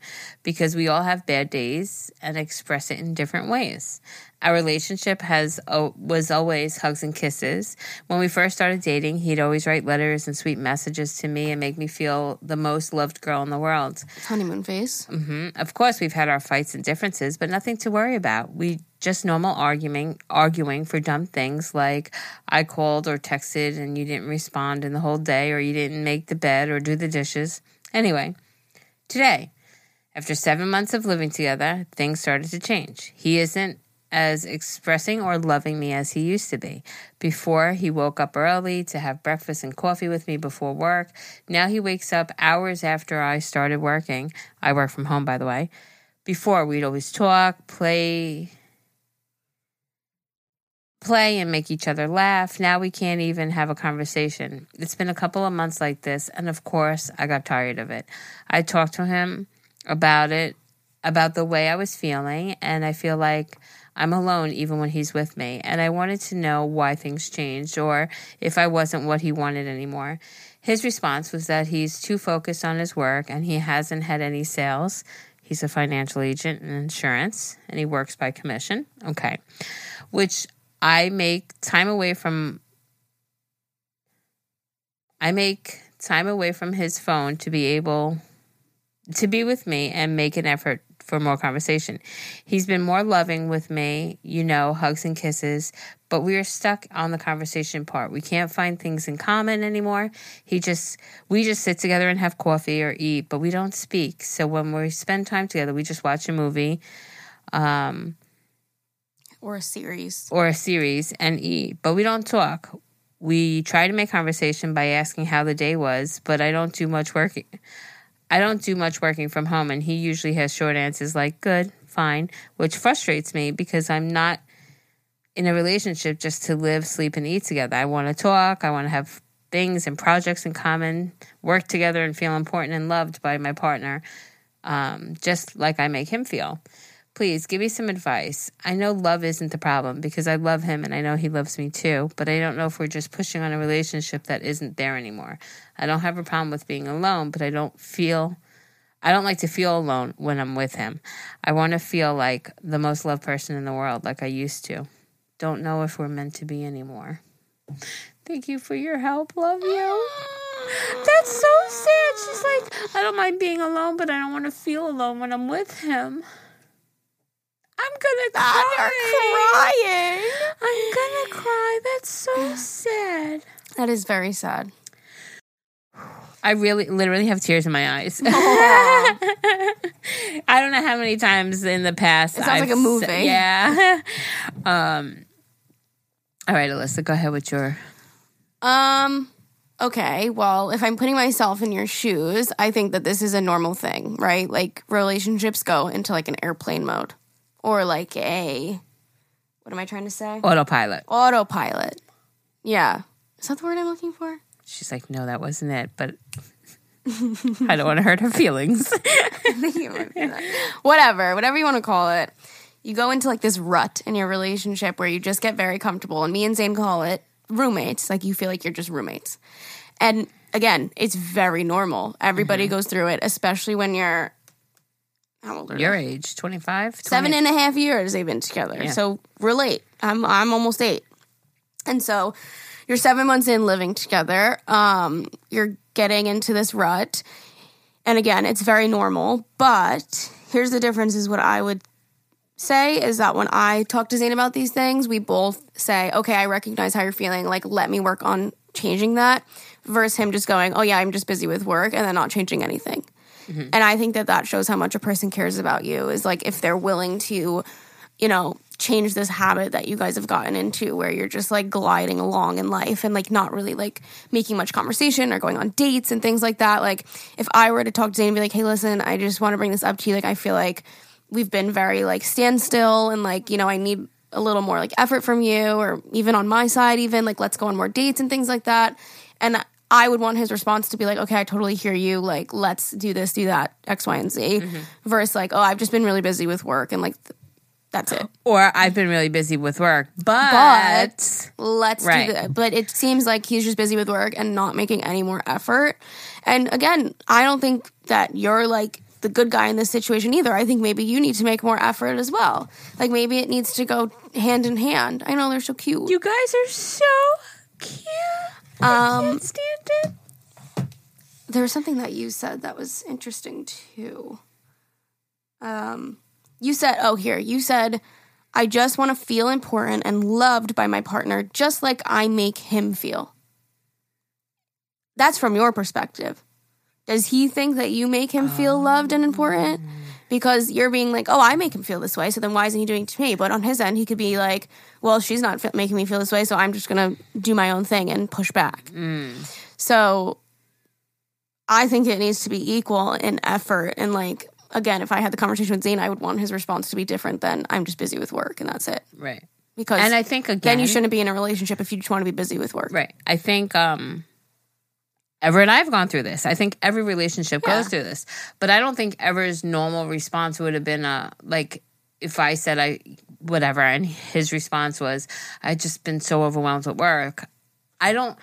because we all have bad days and express it in different ways. Our relationship has was always hugs and kisses. When we first started dating, he'd always write letters and sweet messages to me and make me feel the most loved girl in the world. Honeymoon phase. hmm Of course, we've had our fights and differences, but nothing to worry about. We just normal arguing, arguing for dumb things like I called or texted and you didn't respond in the whole day, or you didn't make the bed or do the dishes. Anyway, today, after seven months of living together, things started to change. He isn't as expressing or loving me as he used to be. Before, he woke up early to have breakfast and coffee with me before work. Now he wakes up hours after I started working. I work from home, by the way. Before, we'd always talk, play, play and make each other laugh. Now we can't even have a conversation. It's been a couple of months like this, and of course, I got tired of it. I talked to him about it, about the way I was feeling, and I feel like I'm alone even when he's with me, and I wanted to know why things changed or if I wasn't what he wanted anymore. His response was that he's too focused on his work and he hasn't had any sales. He's a financial agent in insurance and he works by commission. Okay. Which I make time away from I make time away from his phone to be able to be with me and make an effort for more conversation. He's been more loving with me, you know, hugs and kisses, but we are stuck on the conversation part. We can't find things in common anymore. He just we just sit together and have coffee or eat, but we don't speak. So when we spend time together, we just watch a movie. Um or a series. Or a series and eat, but we don't talk. We try to make conversation by asking how the day was, but I don't do much working. I don't do much working from home, and he usually has short answers like good, fine, which frustrates me because I'm not in a relationship just to live, sleep, and eat together. I want to talk, I want to have things and projects in common, work together, and feel important and loved by my partner, um, just like I make him feel. Please give me some advice. I know love isn't the problem because I love him and I know he loves me too, but I don't know if we're just pushing on a relationship that isn't there anymore. I don't have a problem with being alone, but I don't feel I don't like to feel alone when I'm with him. I want to feel like the most loved person in the world like I used to. Don't know if we're meant to be anymore. Thank you for your help. Love you. That's so sad. She's like, I don't mind being alone, but I don't want to feel alone when I'm with him. I'm gonna cry. crying. I'm gonna cry. That's so sad. That is very sad. I really, literally have tears in my eyes. I don't know how many times in the past. It sounds like a movie. Yeah. um. All right, Alyssa, go ahead with your. Um. Okay, well, if I'm putting myself in your shoes, I think that this is a normal thing, right? Like relationships go into like an airplane mode or like a what am I trying to say? Autopilot. Autopilot. Yeah. Is that the word I'm looking for? She's like, no, that wasn't it, but I don't want to hurt her feelings. whatever, whatever you want to call it. You go into like this rut in your relationship where you just get very comfortable, and me and Zane call it roommates. Like you feel like you're just roommates. And again, it's very normal. Everybody mm-hmm. goes through it, especially when you're how old are Your they? age, 25? 20? Seven and a half years they've been together. Yeah. So relate. I'm I'm almost eight. And so you're seven months in living together. Um, you're getting into this rut. And again, it's very normal. But here's the difference is what I would say is that when I talk to Zane about these things, we both say, okay, I recognize how you're feeling. Like, let me work on changing that versus him just going, oh, yeah, I'm just busy with work and then not changing anything. Mm-hmm. And I think that that shows how much a person cares about you is like if they're willing to, you know, change this habit that you guys have gotten into where you're just like gliding along in life and like not really like making much conversation or going on dates and things like that. Like if I were to talk to Zane and be like, hey, listen, I just want to bring this up to you. Like I feel like we've been very like standstill and like, you know, I need a little more like effort from you or even on my side, even like let's go on more dates and things like that. And I would want his response to be like, okay, I totally hear you. Like, let's do this, do that, X, Y, and Z. Mm-hmm. Versus like, oh, I've just been really busy with work and like, th- that's it. Or I've been really busy with work, but, but let's right. do that. But it seems like he's just busy with work and not making any more effort. And again, I don't think that you're like the good guy in this situation either. I think maybe you need to make more effort as well. Like maybe it needs to go hand in hand. I know they're so cute. You guys are so cute. I can't stand it. There was something that you said that was interesting too. Um, you said, oh, here, you said, I just want to feel important and loved by my partner, just like I make him feel. That's from your perspective. Does he think that you make him feel loved and important? Because you're being like, oh, I make him feel this way, so then why isn't he doing it to me? But on his end, he could be like, well, she's not f- making me feel this way, so I'm just gonna do my own thing and push back. Mm. So I think it needs to be equal in effort and like. Again, if I had the conversation with Zane, I would want his response to be different than I'm just busy with work and that's it. Right. Because and I think again, then you shouldn't be in a relationship if you just want to be busy with work. Right. I think um Ever and I've gone through this. I think every relationship yeah. goes through this. But I don't think Ever's normal response would have been a like if I said I whatever and his response was I've just been so overwhelmed with work. I don't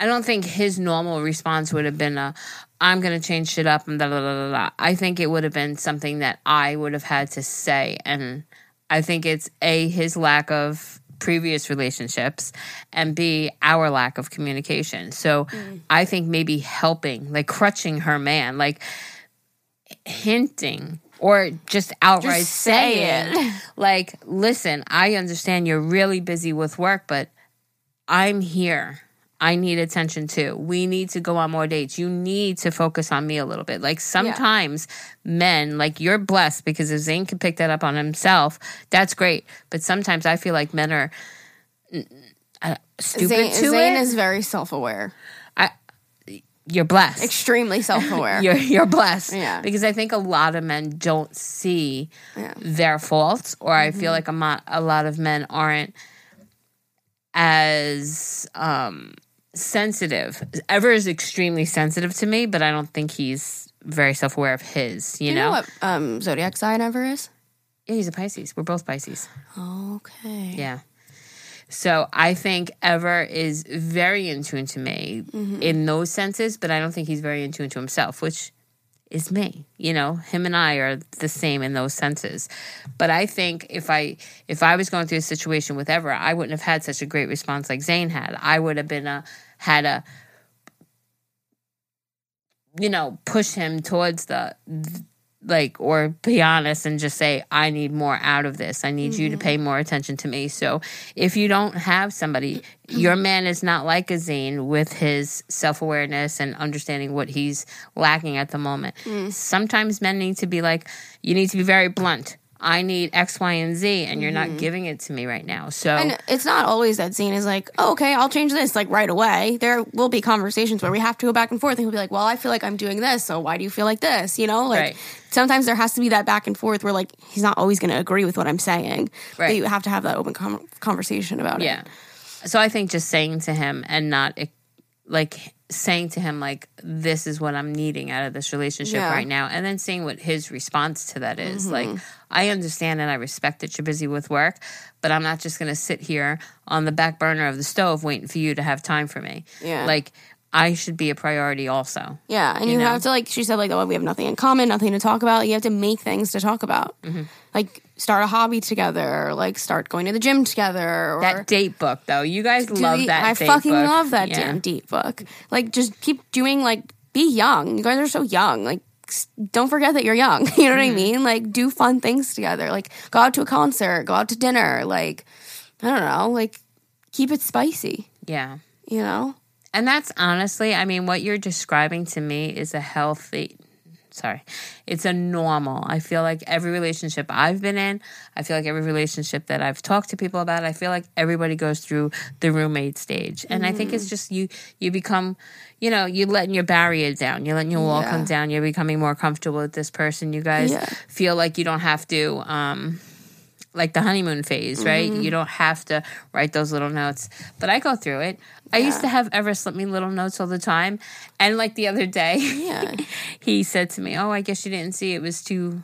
I don't think his normal response would have been a I'm going to change shit up and blah, blah, blah, blah. I think it would have been something that I would have had to say. And I think it's A, his lack of previous relationships, and B, our lack of communication. So mm. I think maybe helping, like crutching her man, like hinting or just outright Just say saying, it. like, listen, I understand you're really busy with work, but I'm here. I need attention too. We need to go on more dates. You need to focus on me a little bit. Like sometimes men, like you're blessed because if Zane can pick that up on himself, that's great. But sometimes I feel like men are uh, stupid Zane, to Zane it. is very self aware, you're blessed. extremely self aware. You're you're blessed. Yeah. Because I think a lot of men don't see Yeah. Mm-hmm. their faults, or I feel like a, mo- a lot of men aren't as um, sensitive. Ever is extremely sensitive to me, but I don't think he's very self aware of his. You, you know? know what um, zodiac sign Ever is? Yeah, he's a Pisces. We're both Pisces. Okay. Yeah. So I think Ever is very in tune to me Mm-hmm. in those senses, but I don't think he's very in tune to himself, which is me. You know, him and I are the same in those senses. But I think if I if I was going through a situation with Ever, I wouldn't have had such a great response like Zane had. I would have been a had a you know, push him towards the like or be honest and just say i need more out of this. I need you to mm-hmm. pay more attention to me. So if you don't have somebody mm-hmm. your man is not like a Zane with his self-awareness and understanding what he's lacking at the moment. Mm. Sometimes men need to be like you need to be very blunt. I need x y and z and you're not mm-hmm. giving it to me right now. So And it's not always that Zane is like, oh, okay, I'll change this like right away. There will be conversations where we have to go back and forth, and he'll be like, well, I feel like I'm doing this, so why do you feel like this? You know, like Right. Sometimes there has to be that back and forth where like he's not always going to agree with what I'm saying. But Right. you have to have that open com- conversation about Yeah. it. So I think just saying to him and not like saying to him like this is what I'm needing out of this relationship Yeah. right now and then seeing what his response to that is. Mm-hmm. Like I understand and I respect that you're busy with work, but I'm not just going to sit here on the back burner of the stove waiting for you to have time for me. Yeah. Like I should be a priority also. Yeah, and you, know? have to like she said, like oh, we have nothing in common, nothing to talk about. You have to make things to talk about, Mm-hmm. like start a hobby together, or like start going to the gym together, or That date book though. You guys love the- that I date fucking book. love that Yeah. damn deep book. Like, just keep doing like be young. You guys are so young. Like, don't forget that you're young. You know what Mm-hmm. I mean? Like, do fun things together. Like, go out to a concert, go out to dinner. Like, I don't know. Like, keep it spicy. Yeah. You know? And that's honestly, I mean, what you're describing to me is a healthy, sorry, it's a normal. I feel like every relationship I've been in, I feel like every relationship that I've talked to people about, I feel like everybody goes through the roommate stage. And I think it's just you, you become, you know, you're letting your barrier down, you're letting your wall Yeah. come down, you're becoming more comfortable with this person. You guys Yeah. feel like you don't have to, um, like the honeymoon phase, right? Mm-hmm. You don't have to write those little notes. But I go through it. I used to have Ever slip me little notes all the time. And like the other day, Yeah. he said to me, Oh, I guess you didn't see it was too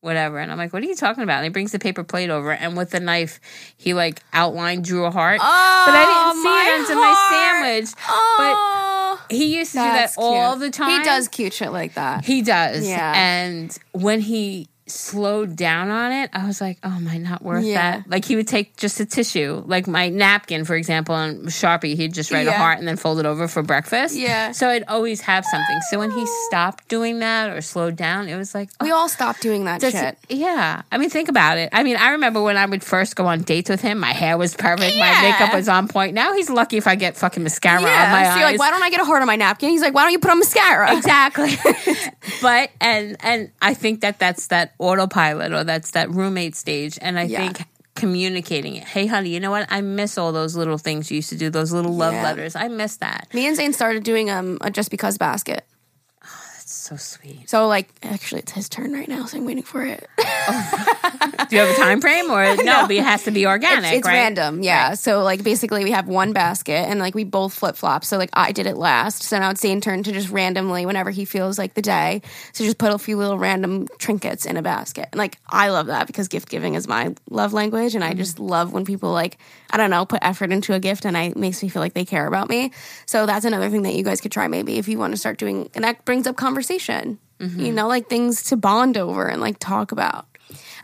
whatever. And I'm like, What are you talking about? And he brings the paper plate over and with the knife, he like outlined, drew a heart. Oh, but I didn't see it until my sandwich. Oh, But he used to do that's that all cute. the time. He does cute shit like that. He does. Yeah. And when he slowed down on it, I was like, oh, am I not worth Yeah. that? Like he would take just a tissue, like my napkin, for example, on Sharpie, he'd just write a heart and then fold it over for breakfast. Yeah. So I'd always have something. So when he stopped doing that or slowed down, it was like, we oh, all stopped doing that shit. it- yeah. I mean, think about it. I mean, I remember when I would first go on dates with him, my hair was perfect, my makeup was on point. Now he's lucky if I get fucking mascara on my Yeah. So you're eyes. like, why don't I get a heart on my napkin? He's like, why don't you put on mascara? exactly but and and i think that that's that autopilot or that's that roommate stage and i Yeah. think communicating it hey honey you know what i miss all those little things you used to do those little love Yeah. letters i miss that Me and Zane started doing um a just because basket. So sweet. So like, actually, it's his turn right now, so I'm waiting for it. Do you have a time frame or no? But it has to be organic, it's, it's right? random, yeah. So like, basically, we have one basket, and like we both flip flop. So like, I did it last, so now it's Zane's turn to just randomly, whenever he feels like the day, to just put a few little random trinkets in a basket. And like, I love that because gift giving is my love language, and I Mm-hmm. just love when people like, I don't know, put effort into a gift, and I it makes me feel like they care about me. So that's another thing that you guys could try maybe if you want to start doing, and that brings up conversation. Mm-hmm. You know, like things to bond over and like talk about.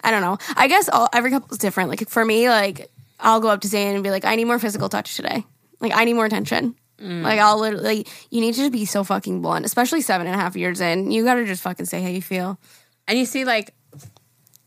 I don't know. I guess all, every couple is different. Like for me, like I'll go up to Zane and be like, I need more physical touch today. Like I need more attention. Mm. Like I'll literally, you need to be so fucking blunt, especially seven and a half years in. You got to just fucking say how you feel. And you see, like,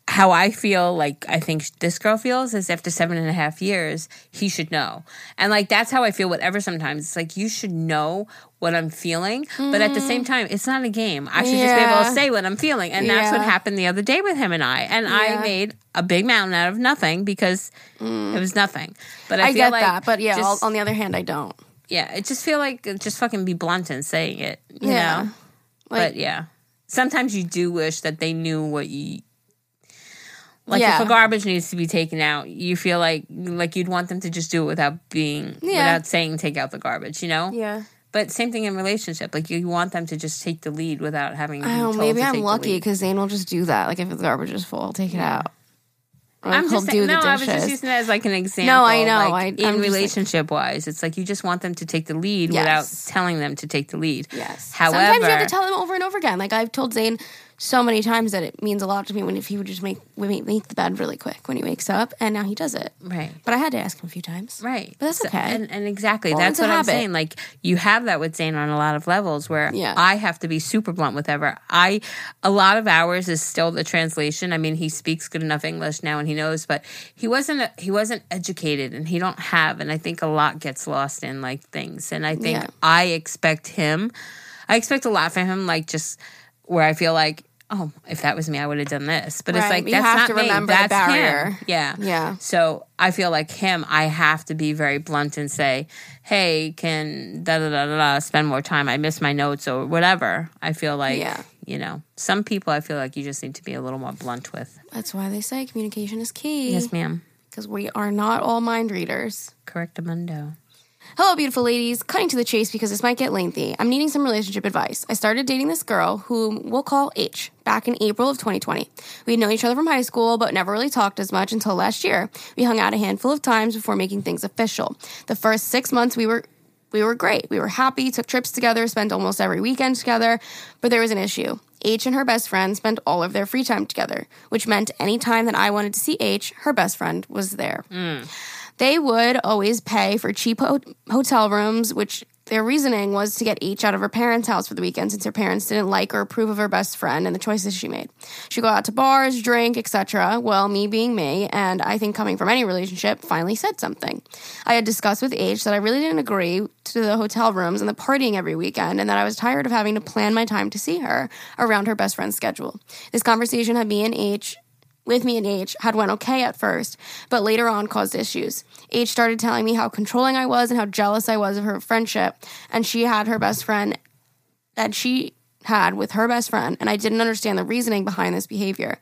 how I feel, like, I think this girl feels is after seven and a half years, he should know. And, like, that's how I feel, whatever sometimes. It's like, you should know what I'm feeling. But at the same time, it's not a game. I should just be able. To say what I'm feeling. And that's what happened the other day with him and I. And I made a big mountain out of nothing because it was nothing. But I, Mm. I, feel get like that, but yeah. just- on the other hand, I don't. yeah, it just feel like just fucking be blunt in saying it. You Yeah. know? Like- but yeah, sometimes you do wish that they knew what you. Like Yeah. if a garbage needs to be taken out, you feel like like you'd want them to just do it without being Yeah. without saying take out the garbage, you know. Yeah. But same thing in relationship, like you want them to just take the lead without having. To I be know. told Maybe to I'm lucky because Zane will just do that. Like if the garbage is full, I'll take it out. Like, I'm just saying, no, I was just using that as like an example. No, I know. Like, I- in just like- relationship wise, it's like you just want them to take the lead Yes. without telling them to take the lead. Yes. However, Sometimes you have to tell them over and over again. Like I've told Zane so many times that it means a lot to me when if he would just make make the bed really quick when he wakes up, and now he does it. right. But I had to ask him a few times. Right. But that's So- okay. and, and exactly. Well, that's what I'm saying. Like you have that with Zane on a lot of levels where Yeah. I have to be super blunt with Ever. I a lot of hours is still the translation. I mean, he speaks good enough English now and he knows, but he wasn't he wasn't educated and he don't have and I think a lot gets lost in like things. And I think Yeah. I expect him I expect a lot from him like just where I feel like Oh, if that was me, I would have done this. But it's Right. like You that's have not to me. remember the that's barrier. him. Yeah. Yeah. So I feel like him, I have to be very blunt and say, hey, can da da da da da spend more time? I miss my notes or whatever. I feel like, Yeah. you know, some people I feel like you just need to be a little more blunt with. That's why they say communication is key. Yes, ma'am. Because we are not all mind readers. Correctamundo. Hello, beautiful ladies. Cutting to the chase because this might get lengthy. I'm needing some relationship advice. I started dating this girl who we'll call H back in April of 2020. We had known each other from high school, but never really talked as much until last year. We hung out a handful of times before making things official. The first six months, we were we were great. We were happy, took trips together, spent almost every weekend together, but there was an issue. H and her best friend spent all of their free time together, which meant any time that I wanted to see H, her best friend was there. Mm. They would always pay for cheap ho- hotel rooms, which their reasoning was to get H out of her parents' house for the weekend since her parents didn't like or approve of her best friend and the choices she made. She'd go out to bars, drink, etc. Well, me being me, and I think coming from any relationship, finally said something. I had discussed with H that I really didn't agree to the hotel rooms and the partying every weekend, and that I was tired of having to plan my time to see her around her best friend's schedule. This conversation had me and H with me and H had went okay at first, but later on caused issues. H started telling me how controlling I was and how jealous I was of her friendship, and she had her best friend that she had with her best friend, and I didn't understand the reasoning behind this behavior.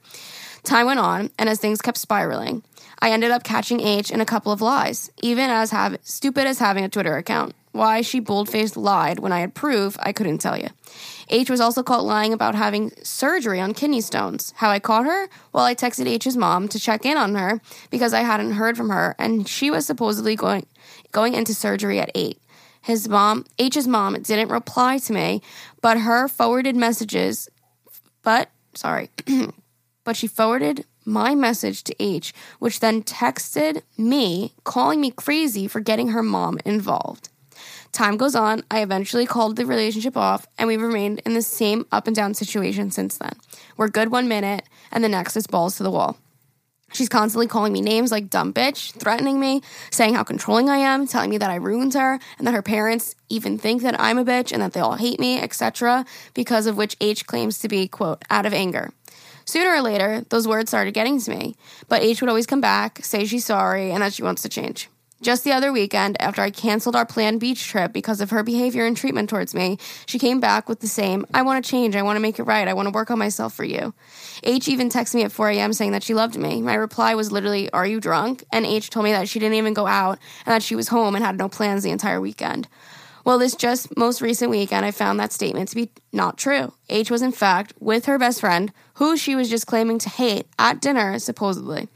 Time went on, and as things kept spiraling, I ended up catching H in a couple of lies, even as have, stupid as having a Twitter account. Why she bold faced lied when I had proof, I couldn't tell you. H was also caught lying about having surgery on kidney stones. How I caught her? Well, I texted H's mom to check in on her because I hadn't heard from her, and she was supposedly going going into surgery at eight. His mom, H's mom, didn't reply to me, but her forwarded messages. But sorry, but she forwarded my message to H, which then texted me, calling me crazy for getting her mom involved. Time goes on, I eventually called the relationship off, and we've remained in the same up and down situation since then. We're good one minute, and the next is balls to the wall. She's constantly calling me names like dumb bitch, threatening me, saying how controlling I am, telling me that I ruined her, and that her parents even think that I'm a bitch and that they all hate me, etc., because of which H claims to be, quote, out of anger. Sooner or later, those words started getting to me, but H would always come back, say she's sorry, and that she wants to change. Just the other weekend, after I canceled our planned beach trip because of her behavior and treatment towards me, she came back with the same I want to change, I want to make it right, I want to work on myself for you. H even texted me at 4 a.m. saying that she loved me. My reply was literally, Are you drunk? And H told me that she didn't even go out and that she was home and had no plans the entire weekend. Well, this just most recent weekend, I found that statement to be not true. H was, in fact, with her best friend, who she was just claiming to hate, at dinner, supposedly.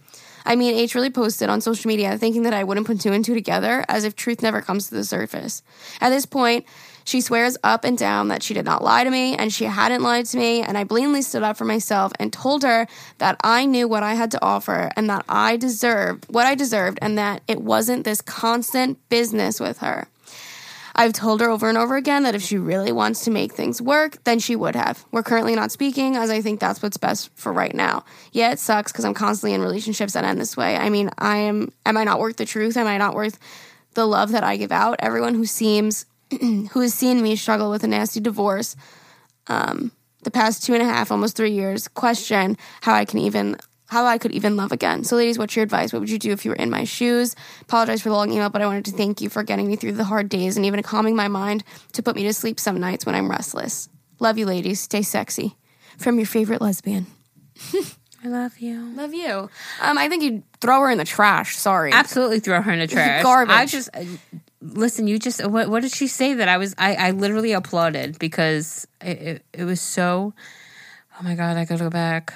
I mean, H really posted on social media thinking that I wouldn't put two and two together, as if truth never comes to the surface. At this point, she swears up and down that she did not lie to me and she hadn't lied to me, and I blatantly stood up for myself and told her that I knew what I had to offer and that I deserved what I deserved and that it wasn't this constant business with her. I've told her over and over again that if she really wants to make things work, then she would have. We're currently not speaking, as I think that's what's best for right now. Yeah, it sucks because I'm constantly in relationships that end this way. I mean, I am. Am I not worth the truth? Am I not worth the love that I give out? Everyone who seems, who has seen me struggle with a nasty divorce, um, the past two and a half, almost three years, question how I can even how I could even love again. So, ladies, what's your advice? What would you do if you were in my shoes? Apologize for the long email, but I wanted to thank you for getting me through the hard days and even calming my mind to put me to sleep some nights when I'm restless. Love you, ladies. Stay sexy. From your favorite lesbian. I love you. Love you. Um, I think you'd throw her in the trash. Sorry. Absolutely throw her in the trash. Garbage. I just uh, listen. You just what? What did she say that I was? I, I literally applauded because it, it, it was so. Oh my god! I gotta go back.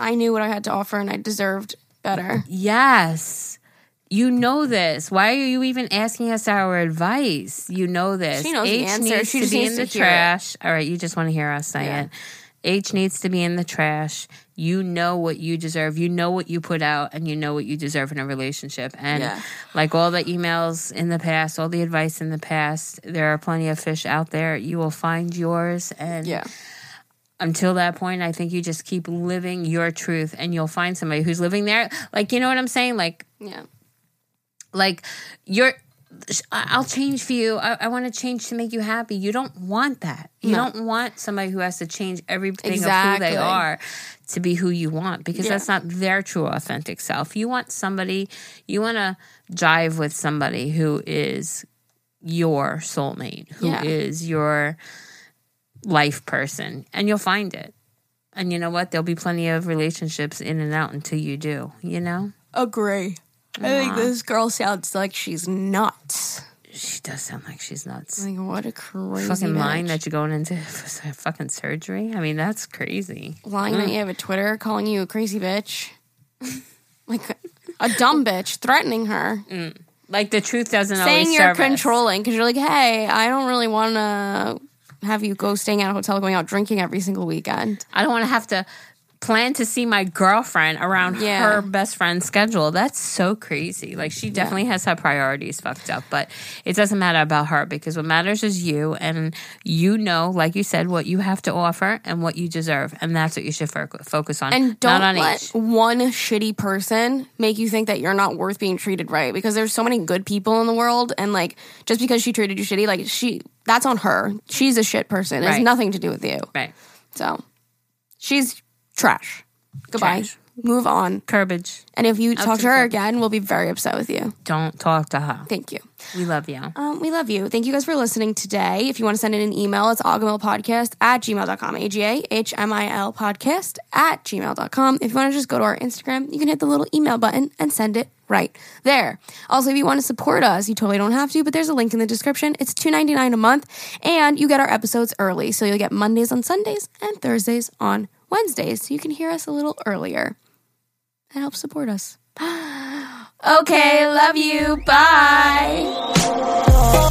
I knew what I had to offer and I deserved better. Yes. You know this. Why are you even asking us our advice? You know this. She knows the answer. needs She to just be in the hear it. trash. All right, you just want to hear us say Yeah. it. H needs to be in the trash. You know what you deserve. You know what you put out, and you know what you deserve in a relationship. And Yeah. like all the emails in the past, all the advice in the past, there are plenty of fish out there. You will find yours. And Yeah. Until that point, I think you just keep living your truth, and you'll find somebody who's living there. Like you know what I'm saying? Like Yeah. like you're i'll change for you i, I want to change to make you happy you don't want that you No. don't want somebody who has to change everything of who they are to be who you want because Yeah. that's not their true authentic self you want somebody you want to jive with somebody who is your soulmate who is Yeah. your life person and you'll find it and you know what there'll be plenty of relationships in and out until you do you know Agree. I think this girl sounds like she's nuts. she does sound like she's nuts Like, what a crazy fucking bitch. that you're going into fucking surgery. I mean, that's crazy. lying that mm. you have a Twitter calling you a crazy bitch, like a dumb bitch, threatening her, mm. Like the truth doesn't saying always saying you're serve us. controlling because you're like, hey, I don't really want to have you go staying at a hotel, going out drinking every single weekend. I don't want to have to plan to see my girlfriend around Yeah. her best friend's schedule. That's so crazy. Like she definitely has her priorities fucked up, but it doesn't matter about her because what matters is you and you know, like you said, what you have to offer and what you deserve, and that's what you should fo- focus on. And don't not on let each. one shitty person make you think that you're not worth being treated right because there's so many good people in the world and like just because she treated you shitty, like she that's on her. She's a shit person. It has nothing to do with you. Right. So she's trash. Goodbye. Trash. Move on. Curbage. And if you talk to to her again, we'll be very upset with you. Don't talk to her. Thank you. We love you. Um, we love you. Thank you guys for listening today. If you want to send in an email, it's agahmilpodcast at gmail.com. A-G-A-H-M-I-L podcast at gmail.com. If you want to just go to our Instagram, you can hit the little email button and send it right there. Also, if you want to support us, you totally don't have to, but there's a link in the description. It's $2.99 a month, and you get our episodes early. So you'll get Mondays on Sundays and Thursdays on Wednesdays. So you can hear us a little earlier. That helps support us. okay, love you. Bye.